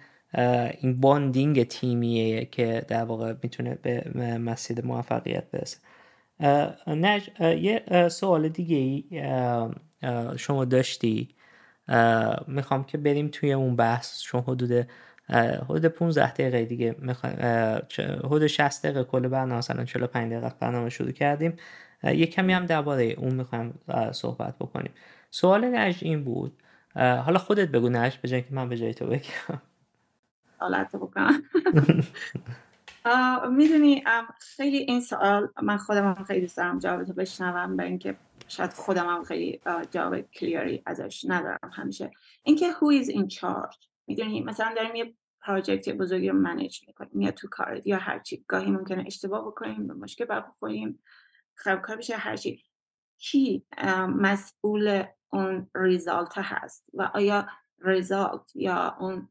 Speaker 1: این باندینگ تیمیه که در واقع می‌تونه به مسیر موفقیت برسه. نج یه سوال دیگه ای شما داشتی. می‌خوام که بریم توی اون بحث. چون حدود حدود 15 دقیقه دیگه می‌خوایم حدود 60 دقیقه کل برنامه مثلا 45 دقیقه برنامه شروع کردیم. یه کمی هم درباره اون می‌خوایم صحبت بکنیم. سوال نجد این بود. حالا خودت بگو نجد به که من به جای تو بگم.
Speaker 2: حالت بکنم. [laughs] می‌دونی خیلی این سوال من خودم هم خیلی دوست دارم تو بشنوم به اینکه شاید خودم هم خیلی جواب کلیری ازش ندارم همیشه. اینکه who is in charge می‌دونی مثلا داریم یه پراجکت بزرگی رو منیج می‌کنیم یا تو کار یا هرچی گاهی ممکنه اشتباه بکنیم به مشکل برخوریم خرابکار بشه هرچی کی مسئول اون ریزالت هست و آیا ریزالت یا اون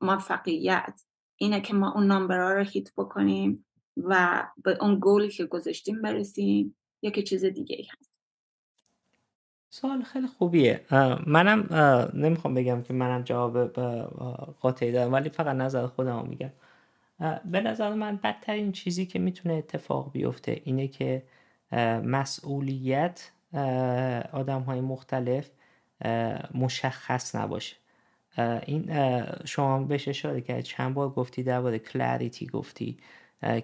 Speaker 2: موفقیت اینه که ما اون نامبرها رو هیت بکنیم و به اون گولی که گذاشتیم برسیم یکی چیز دیگه ای هست.
Speaker 1: سوال خیلی خوبیه. منم نمی‌خوام بگم که منم جواب قاطعی دارم ولی فقط نظر خودم میگم. به نظر من بدترین چیزی که می‌تونه اتفاق بیفته اینه که مسئولیت آدم های مختلف مشخص نباشه. این شما بهش اشاره کرد چند بار گفتی درباره کلاریتی گفتی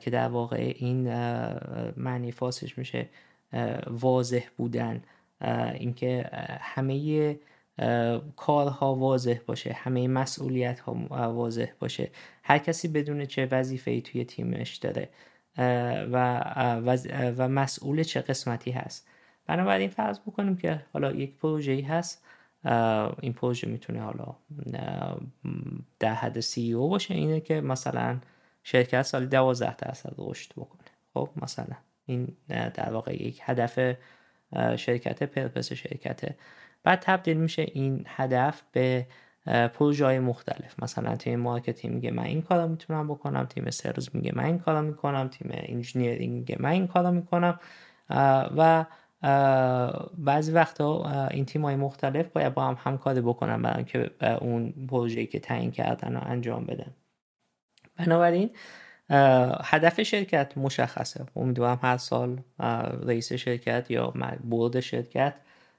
Speaker 1: که در واقع این معنی فاسش میشه واضح بودن. اینکه همه کارها واضح باشه همه مسئولیت ها واضح باشه. هر کسی بدون چه وظیفه ای توی تیمش داره و, و مسئول چه قسمتی هست. بنابراین فرض بکنیم که حالا یک پروژه ای هست این پروژه می‌تونه حالا در حد سی او باشه. اینه که مثلا شرکت سالی دوازده درصد رشد بکنه. خب مثلا این در واقع یک هدف شرکت پرپس شرکته. بعد تبدیل میشه این هدف به پروژه های مختلف. مثلا تیم marketing میگه من این کارا می‌تونم بکنم. تیم sales میگه من این کارا می‌کنم. تیم engineering میگه من این کارا می‌کنم. و بعضی وقتا این تیم های مختلف باید با هم همکاری بکنن برای که اون پروژه که تعیین کردن رو انجام بدن. بنابراین هدف شرکت مشخصه. امیدوارم هر سال رئیس شرکت یا board شرکت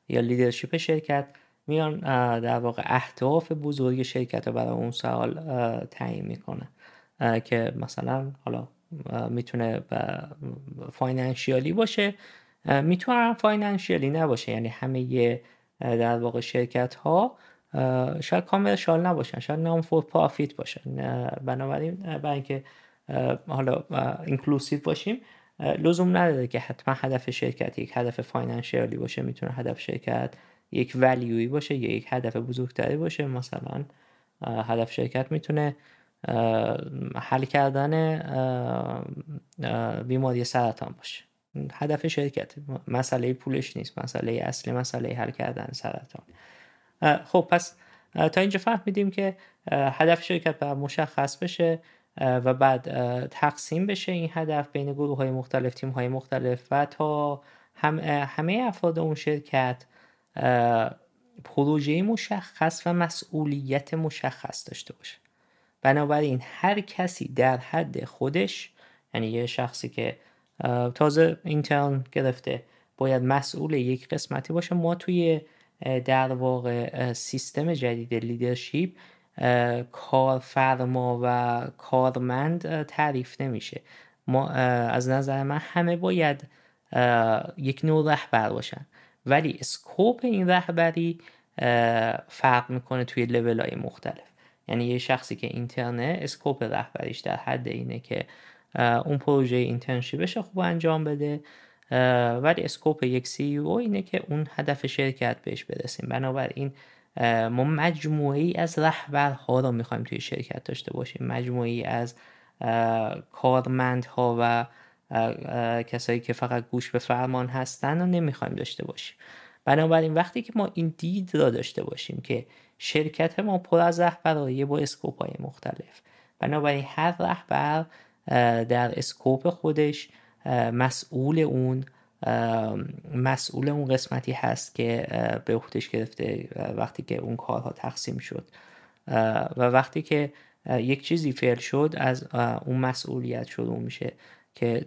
Speaker 1: یا leadership شرکت میان در واقع اهداف بزرگ شرکت رو برای اون سال تعیین می‌کنه. که مثلا حالا می‌تونه financial ی باشه می‌تونه financial ی نباشه. یعنی همه در واقع شرکت ها شاید commercial نباشن شاید non-for-profit باشن. بنابراین برای اینکه حالا اینکلوسیو باشیم لزوم نداره که حتما هدف شرکت یک هدف فاینانشیالی باشه. می‌تونه هدف شرکت یک ولیوی باشه یا یک هدف بزرگتری باشه. مثلا هدف شرکت می‌تونه حل کردن بیماری سرطان باشه. هدف شرکت. مسئله پولش نیست. مسئله اصلی مسئله حل کردن سرطان. خب پس تا اینجا فهمیدیم که هدف شرکت باید مشخص بشه و بعد تقسیم بشه این هدف بین گروه های مختلف تیم های مختلف و تا هم همه افراد اون شرکت پروژه مشخص و مسئولیت مشخص داشته باشه. بنابراین هر کسی در حد خودش یعنی یه شخصی که تازه اینترن گرفته. باید مسئول یک قسمتی باشه. ما توی در واقع سیستم جدید leadership کارفرما و کارمند تعریف نمیشه. ما از نظر من همه باید یک نوع رهبر باشن. ولی scope این رهبری فرق می‌کنه توی لیول های مختلف. یعنی یه شخصی که intern ه scope رهبریش در حد اینه که اون پروژه internship ش خوب انجام بده. ولی اسکوپ یک سی او اینه که اون هدف شرکت بهش برسیم. بنابراین ما مجموعی از رهبرها رو می‌خوایم توی شرکت داشته باشیم. مجموعی از کارمندها و کسایی که فقط گوش به فرمان هستن رو نمی‌خوایم داشته باشیم. بنابراین وقتی که ما این دید را داشته باشیم که شرکت ما پر از رهبرایه با اسکوپ های مختلف. بنابراین هر رهبر در اسکوپ خودش مسئول اون مسئول اون قسمتی هست که به عهدهش گرفته وقتی که اون کارها تقسیم شد. و وقتی که یک چیزی فعل شد از اون مسئولیت شروع میشه که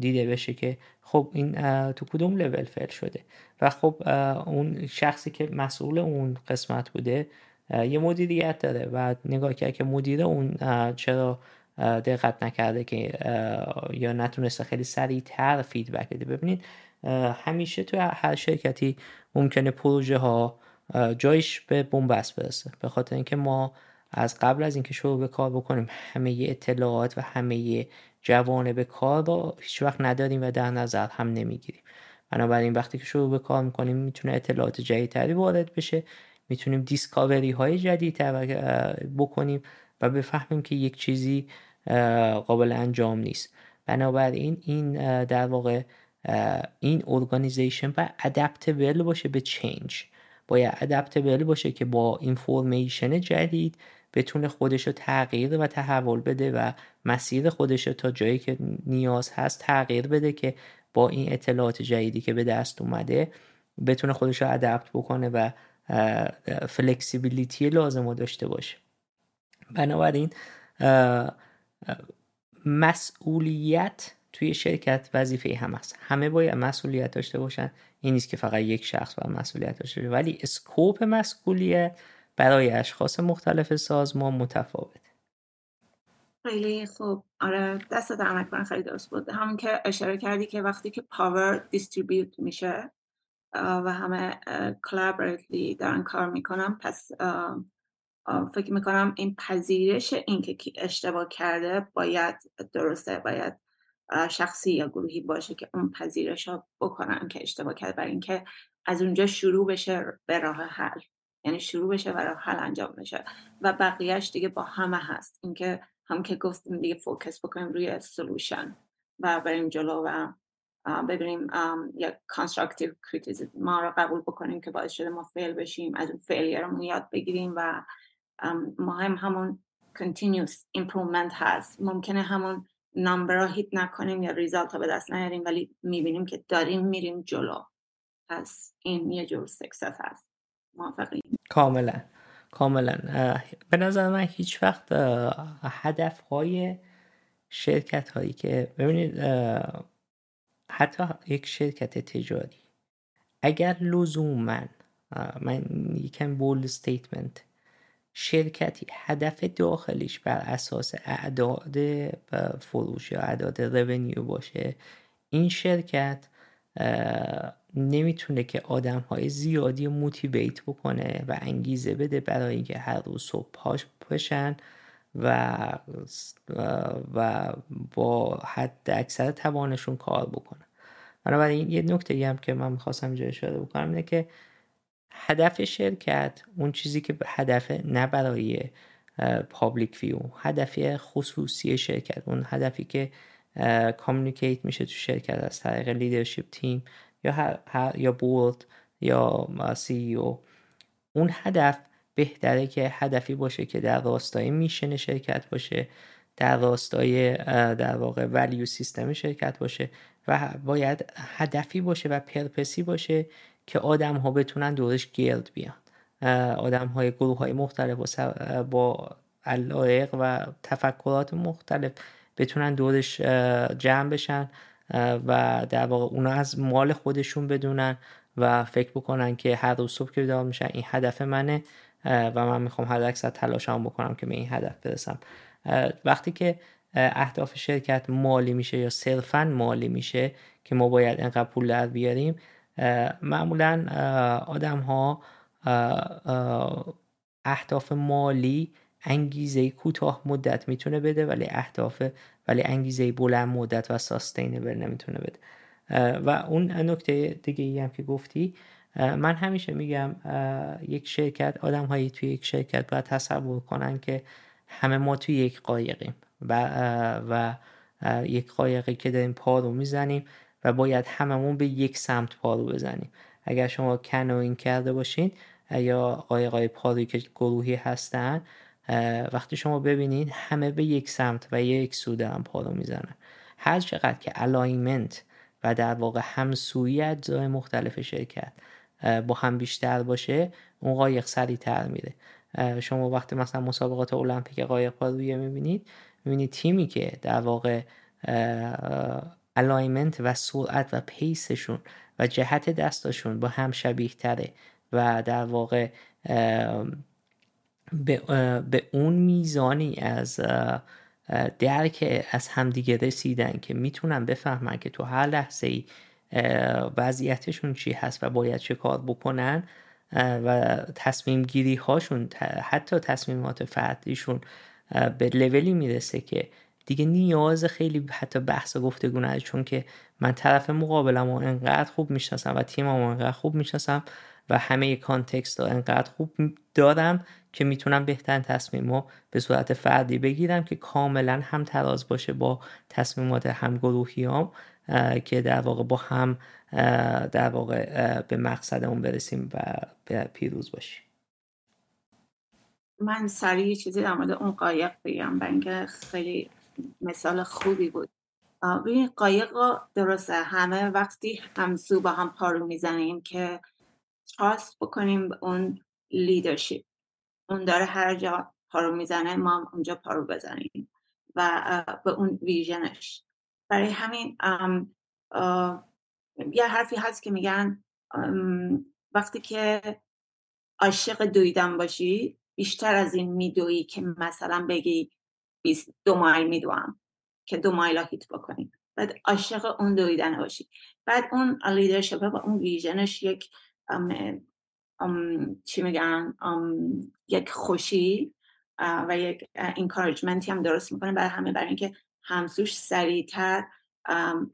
Speaker 1: دیده بشه که خب این تو کدوم لول فعل شده. و خب اون شخصی که مسئول اون قسمت بوده یه مدیریت داره. و نگاه کرد که مدیر اون چرا دقت نکرده که یا نتونسته خیلی سریعتر فیدبک بده ببینید. همیشه تو هر شرکتی ممکنه پروژه ها جایش به بنبست برسه. به خاطر اینکه ما از قبل از اینکه شروع به کار بکنیم همه اطلاعات و همه به کار رو هیچ وقت نداریم و در نظر هم نمی‌گیریم. بنابراین وقتی که شروع به کار می‌کنیم می‌تونه اطلاعات جدیدتری وارد بشه. می‌تونیم discovery های جدید بکنیم و بفهمیم که یک چیزی قابل انجام نیست. بنابراین این در واقع این organization باید adaptable باشه به change باید adaptable باشه که با information جدید بتونه خودش رو تغییر و تحول بده و مسیر خودش رو تا جایی که نیاز هست تغییر بده که با این اطلاعات جدیدی که به دست اومده بتونه خودش رو adapt بکنه و flexibility لازم رو داشته باشه. بنابراین مسئولیت توی شرکت وظیفه هم هست. همه باید مسئولیت داشته باشن. این نیست که فقط یک شخص باید مسئولیت داشته باشه. ولی scope مسئولیت برای اشخاص مختلف سازمان متفاوت.
Speaker 2: خیلی خوب. آره دستت درد نکنه خیلی درست بود. همون که اشاره کردی که وقتی که power distribute میشه و همه collaboratively دارن کار می‌کنن پس فکر می‌کنم این پذیرش این که اشتباه کرده باید درسته باید شخصی یا گروهی باشه که اون پذیرش ها بکنن که اشتباه کرده برای اینکه از اونجا شروع بشه به راه حل. یعنی شروع بشه و راه حل انجام بشه. و بقیهش دیگه با همه هست. اینکه هم که گفتیم دیگه focus بکنیم روی solution و بریم جلو و ببینیم یک constructive criticism ما رو قبول بکنیم که باعث شده ما fail بشیم از اون failure مون یاد بگیریم و مهم همون continuous improvement هست. ممکنه همون number رو hit نکنیم یا result رو به دست نیاریم ولی می‌بینیم که داریم میریم جلو. پس این یه جور سکسس هست. موافقیم
Speaker 1: کاملا. کاملا. به نظر من هیچ وقت هدف های شرکت هایی که ببینید حتی یک شرکت تجاری اگر لزوما من یکم bold statement شرکتی هدف داخلیش بر اساس اعداد فروش یا اعداد revenue باشه این شرکت نمی‌تونه که آدم های زیادی motivate بکنه و انگیزه بده برای اینکه هر روز صبح پاش بشن و و با حد اکثر توانشون کار بکنن. بنابراین یه نکته هم که من می‌خواستم اینجا اشاره بکنم اینه که هدف شرکت اون چیزی که هدف نه برای public view هدف خصوصی شرکت اون هدفی که communicate میشه تو شرکت از طریق leadership team یا یا board یا CEO اون هدف بهتره که هدفی باشه که در راستای میشن شرکت باشه در راستای در واقع ولیو سیستم شرکت باشه و باید هدفی باشه و پرپسی باشه که آدم ها بتونن دورش گرد بیان. آدم های گروه های مختلف با علایق و تفکرات مختلف بتونن دورش جمع بشن و در واقع اونا از مال خودشون بدونن و فکر بکنن که هر روز صبح که بیدار میشن این هدف منه و من می‌خوام حد اکثر تلاشم بکنم که به این هدف برسم. وقتی که اهداف شرکت مالی میشه یا صرفا مالی میشه که ما باید انقدر پول در بیاریم معمولا آدم ها اهداف مالی انگیزه کوتاه مدت می‌تونه بده ولی اهداف ولی انگیزه بلند مدت و ساستینبل نمی‌تونه بده. و اون نکته دیگه ای هم که گفتی من همیشه میگم یک شرکت آدم هایی توی یک شرکت باید تصور کنن که همه ما توی یک قایقیم و, و یک قایقی که داریم پا رو می‌زنیم. و باید هممون به یک سمت پارو بزنیم. اگر شما کنوین کرده باشین یا قایقای پاروی که گروهی هستن وقتی شما ببینید همه به یک سمت و یک سو دارن پارو می‌زنن. هر چقدر که alignment و در واقع همسویی اجزای مختلف شرکت با هم بیشتر باشه اون قایق سریعتر میره. شما وقتی مثلا مسابقات المپیک قایق پارویی می‌بینید می‌بینید تیمی که در واقع alignment و سرعت و pace شون و جهت دستاشون با هم شبیه تره و در واقع به اون میزانی از درک از همدیگه رسیدن که می‌تونن بفهمن که تو هر لحظه ای وضعیتشون چی هست و باید چه کار بکنن و تصمیم گیری هاشون حتی تصمیمات فردیشون به لولی می‌رسه که دیگه نیاز خیلی حتی بحث و گفتگو نداره چون که من طرف مقابلم و انقدر خوب می‌شناسم و تیمم انقدر خوب می‌شناسم و همه کانتکست رو انقدر خوب دارم که می‌تونم بهترین تصمیم رو به صورت فردی بگیرم که کاملا هم تراز باشه با تصمیمات هم که در واقع با هم در واقع به مقصدمون برسیم و پیروز باشیم.
Speaker 2: من سریع چیزی در مورد اون قایق بگم. اینکه خیلی مثال خوبی بود. ببین قایق درسته همه وقتی همسو با هم پارو می‌زنیم که trust بکنیم به اون leadership اون داره هر جا پارو می‌زنه ما اونجا پارو بزنیم و به اون vision ش. برای همین یه حرفی هست که میگن وقتی که عاشق دویدن باشی بیشتر از این میدویی که مثلا بگی دو مایل میدوام که دو مایل hit بکنیم. بعد عاشق اون دویدن باشی. بعد اون leadership و اون vision ش یک چی میگن؟ یک خوشی و یک encouragement ی هم درست می‌کنه. برای همه برای اینکه همسوش سریعتر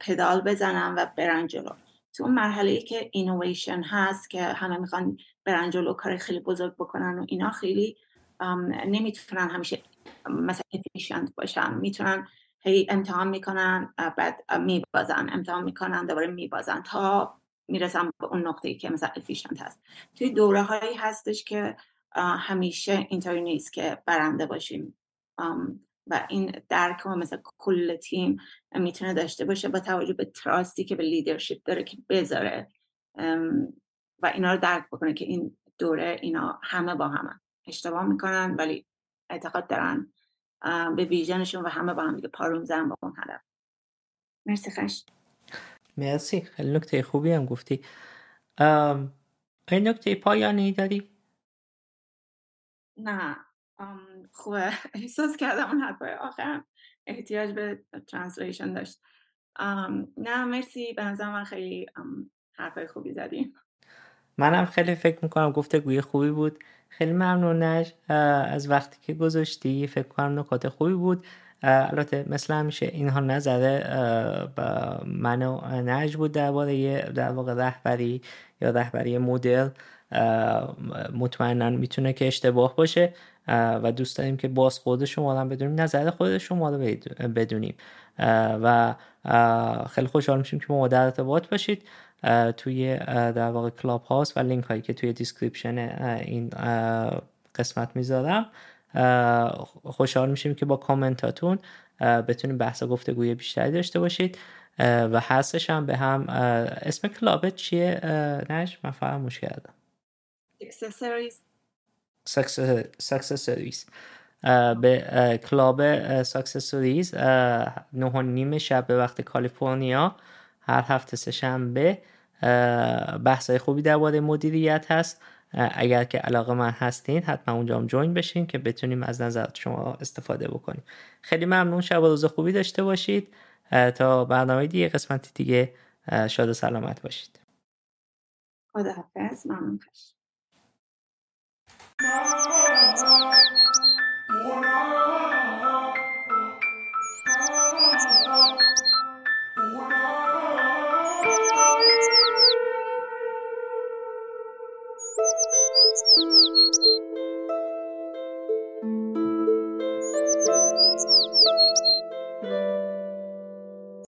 Speaker 2: paddle بزنن و برن جلو. تو اون مرحله ای که اینویشن هست که همه می‌خوان برن جلو کار خیلی بزرگ بکنن و اینا خیلی نمی‌تونن همیشه مثلا efficient باشن می‌تونن هی امتحان می‌کنن بعد میبازن امتحان می‌کنن دوباره میبازن تا می‌رسم به اون نقطه که مثلا efficient هست. توی دوره هایی هستش که همیشه اینطوری نیست که برنده باشیم. و این درک ما مثل کل تیم می‌تونه داشته باشه با توجه به trust ی که به leadership داره که بذاره. و اینا رو درک بکنه که این دوره اینا همه با همه. اشتباه می‌کنن ولی اعتقاد دارن به vision شون و همه با هم دیگه پارو می‌زنن با اون هدف مرسی خش
Speaker 1: مرسی. خیلی نکته خوبی هم گفتی. این نکته پایانی داری؟
Speaker 2: نه. خوبه. [laughs] احساس کردم اون حرفای آخر احتیاج به translation داشت. نه مرسی. به نظر من خیلی حرفای خوبی زدیم
Speaker 1: منم خیلی فکر می‌کنم گفته گوی خوبی بود. خیلی ممنون نش از وقتی که گذاشتی. فکر کنم نکات خوبی بود. البته مثل همیشه اینها نظره من و نج بود درباره در واقع رهبری یا رهبری مدل. مطمئنا می‌تونه که اشتباه باشه. و دوست داریم که باز خود شما رو بدونیم نظر خود شما رو بدونیم. و خیلی خوشحال میشیم که ما در ارتباط باشید. توی در واقع Clubhouse و لینک هایی که توی description این قسمت می‌ذارم. خوشحال میشیم که با کامنتاتون بتونیم بحث گفتگوی بیشتری داشته باشید. و هستش هم به هم اسم club ت چیه؟ نش من فراموش کردم. Success Stories به club Success Stories نه و نیم شب به وقت کالیفرنیا. هر هفته سه شنبه بحث های خوبی درباره مدیریت هست. اگر که علاقه‌مند هستین حتما اونجا هم join بشین که بتونیم از نظرات شما استفاده بکنیم. خیلی ممنون شب و روز خوبی داشته باشید. تا برنامه دیگه قسمتی دیگه شاد و سلامت باشید.
Speaker 2: خدا حافظ ممنون.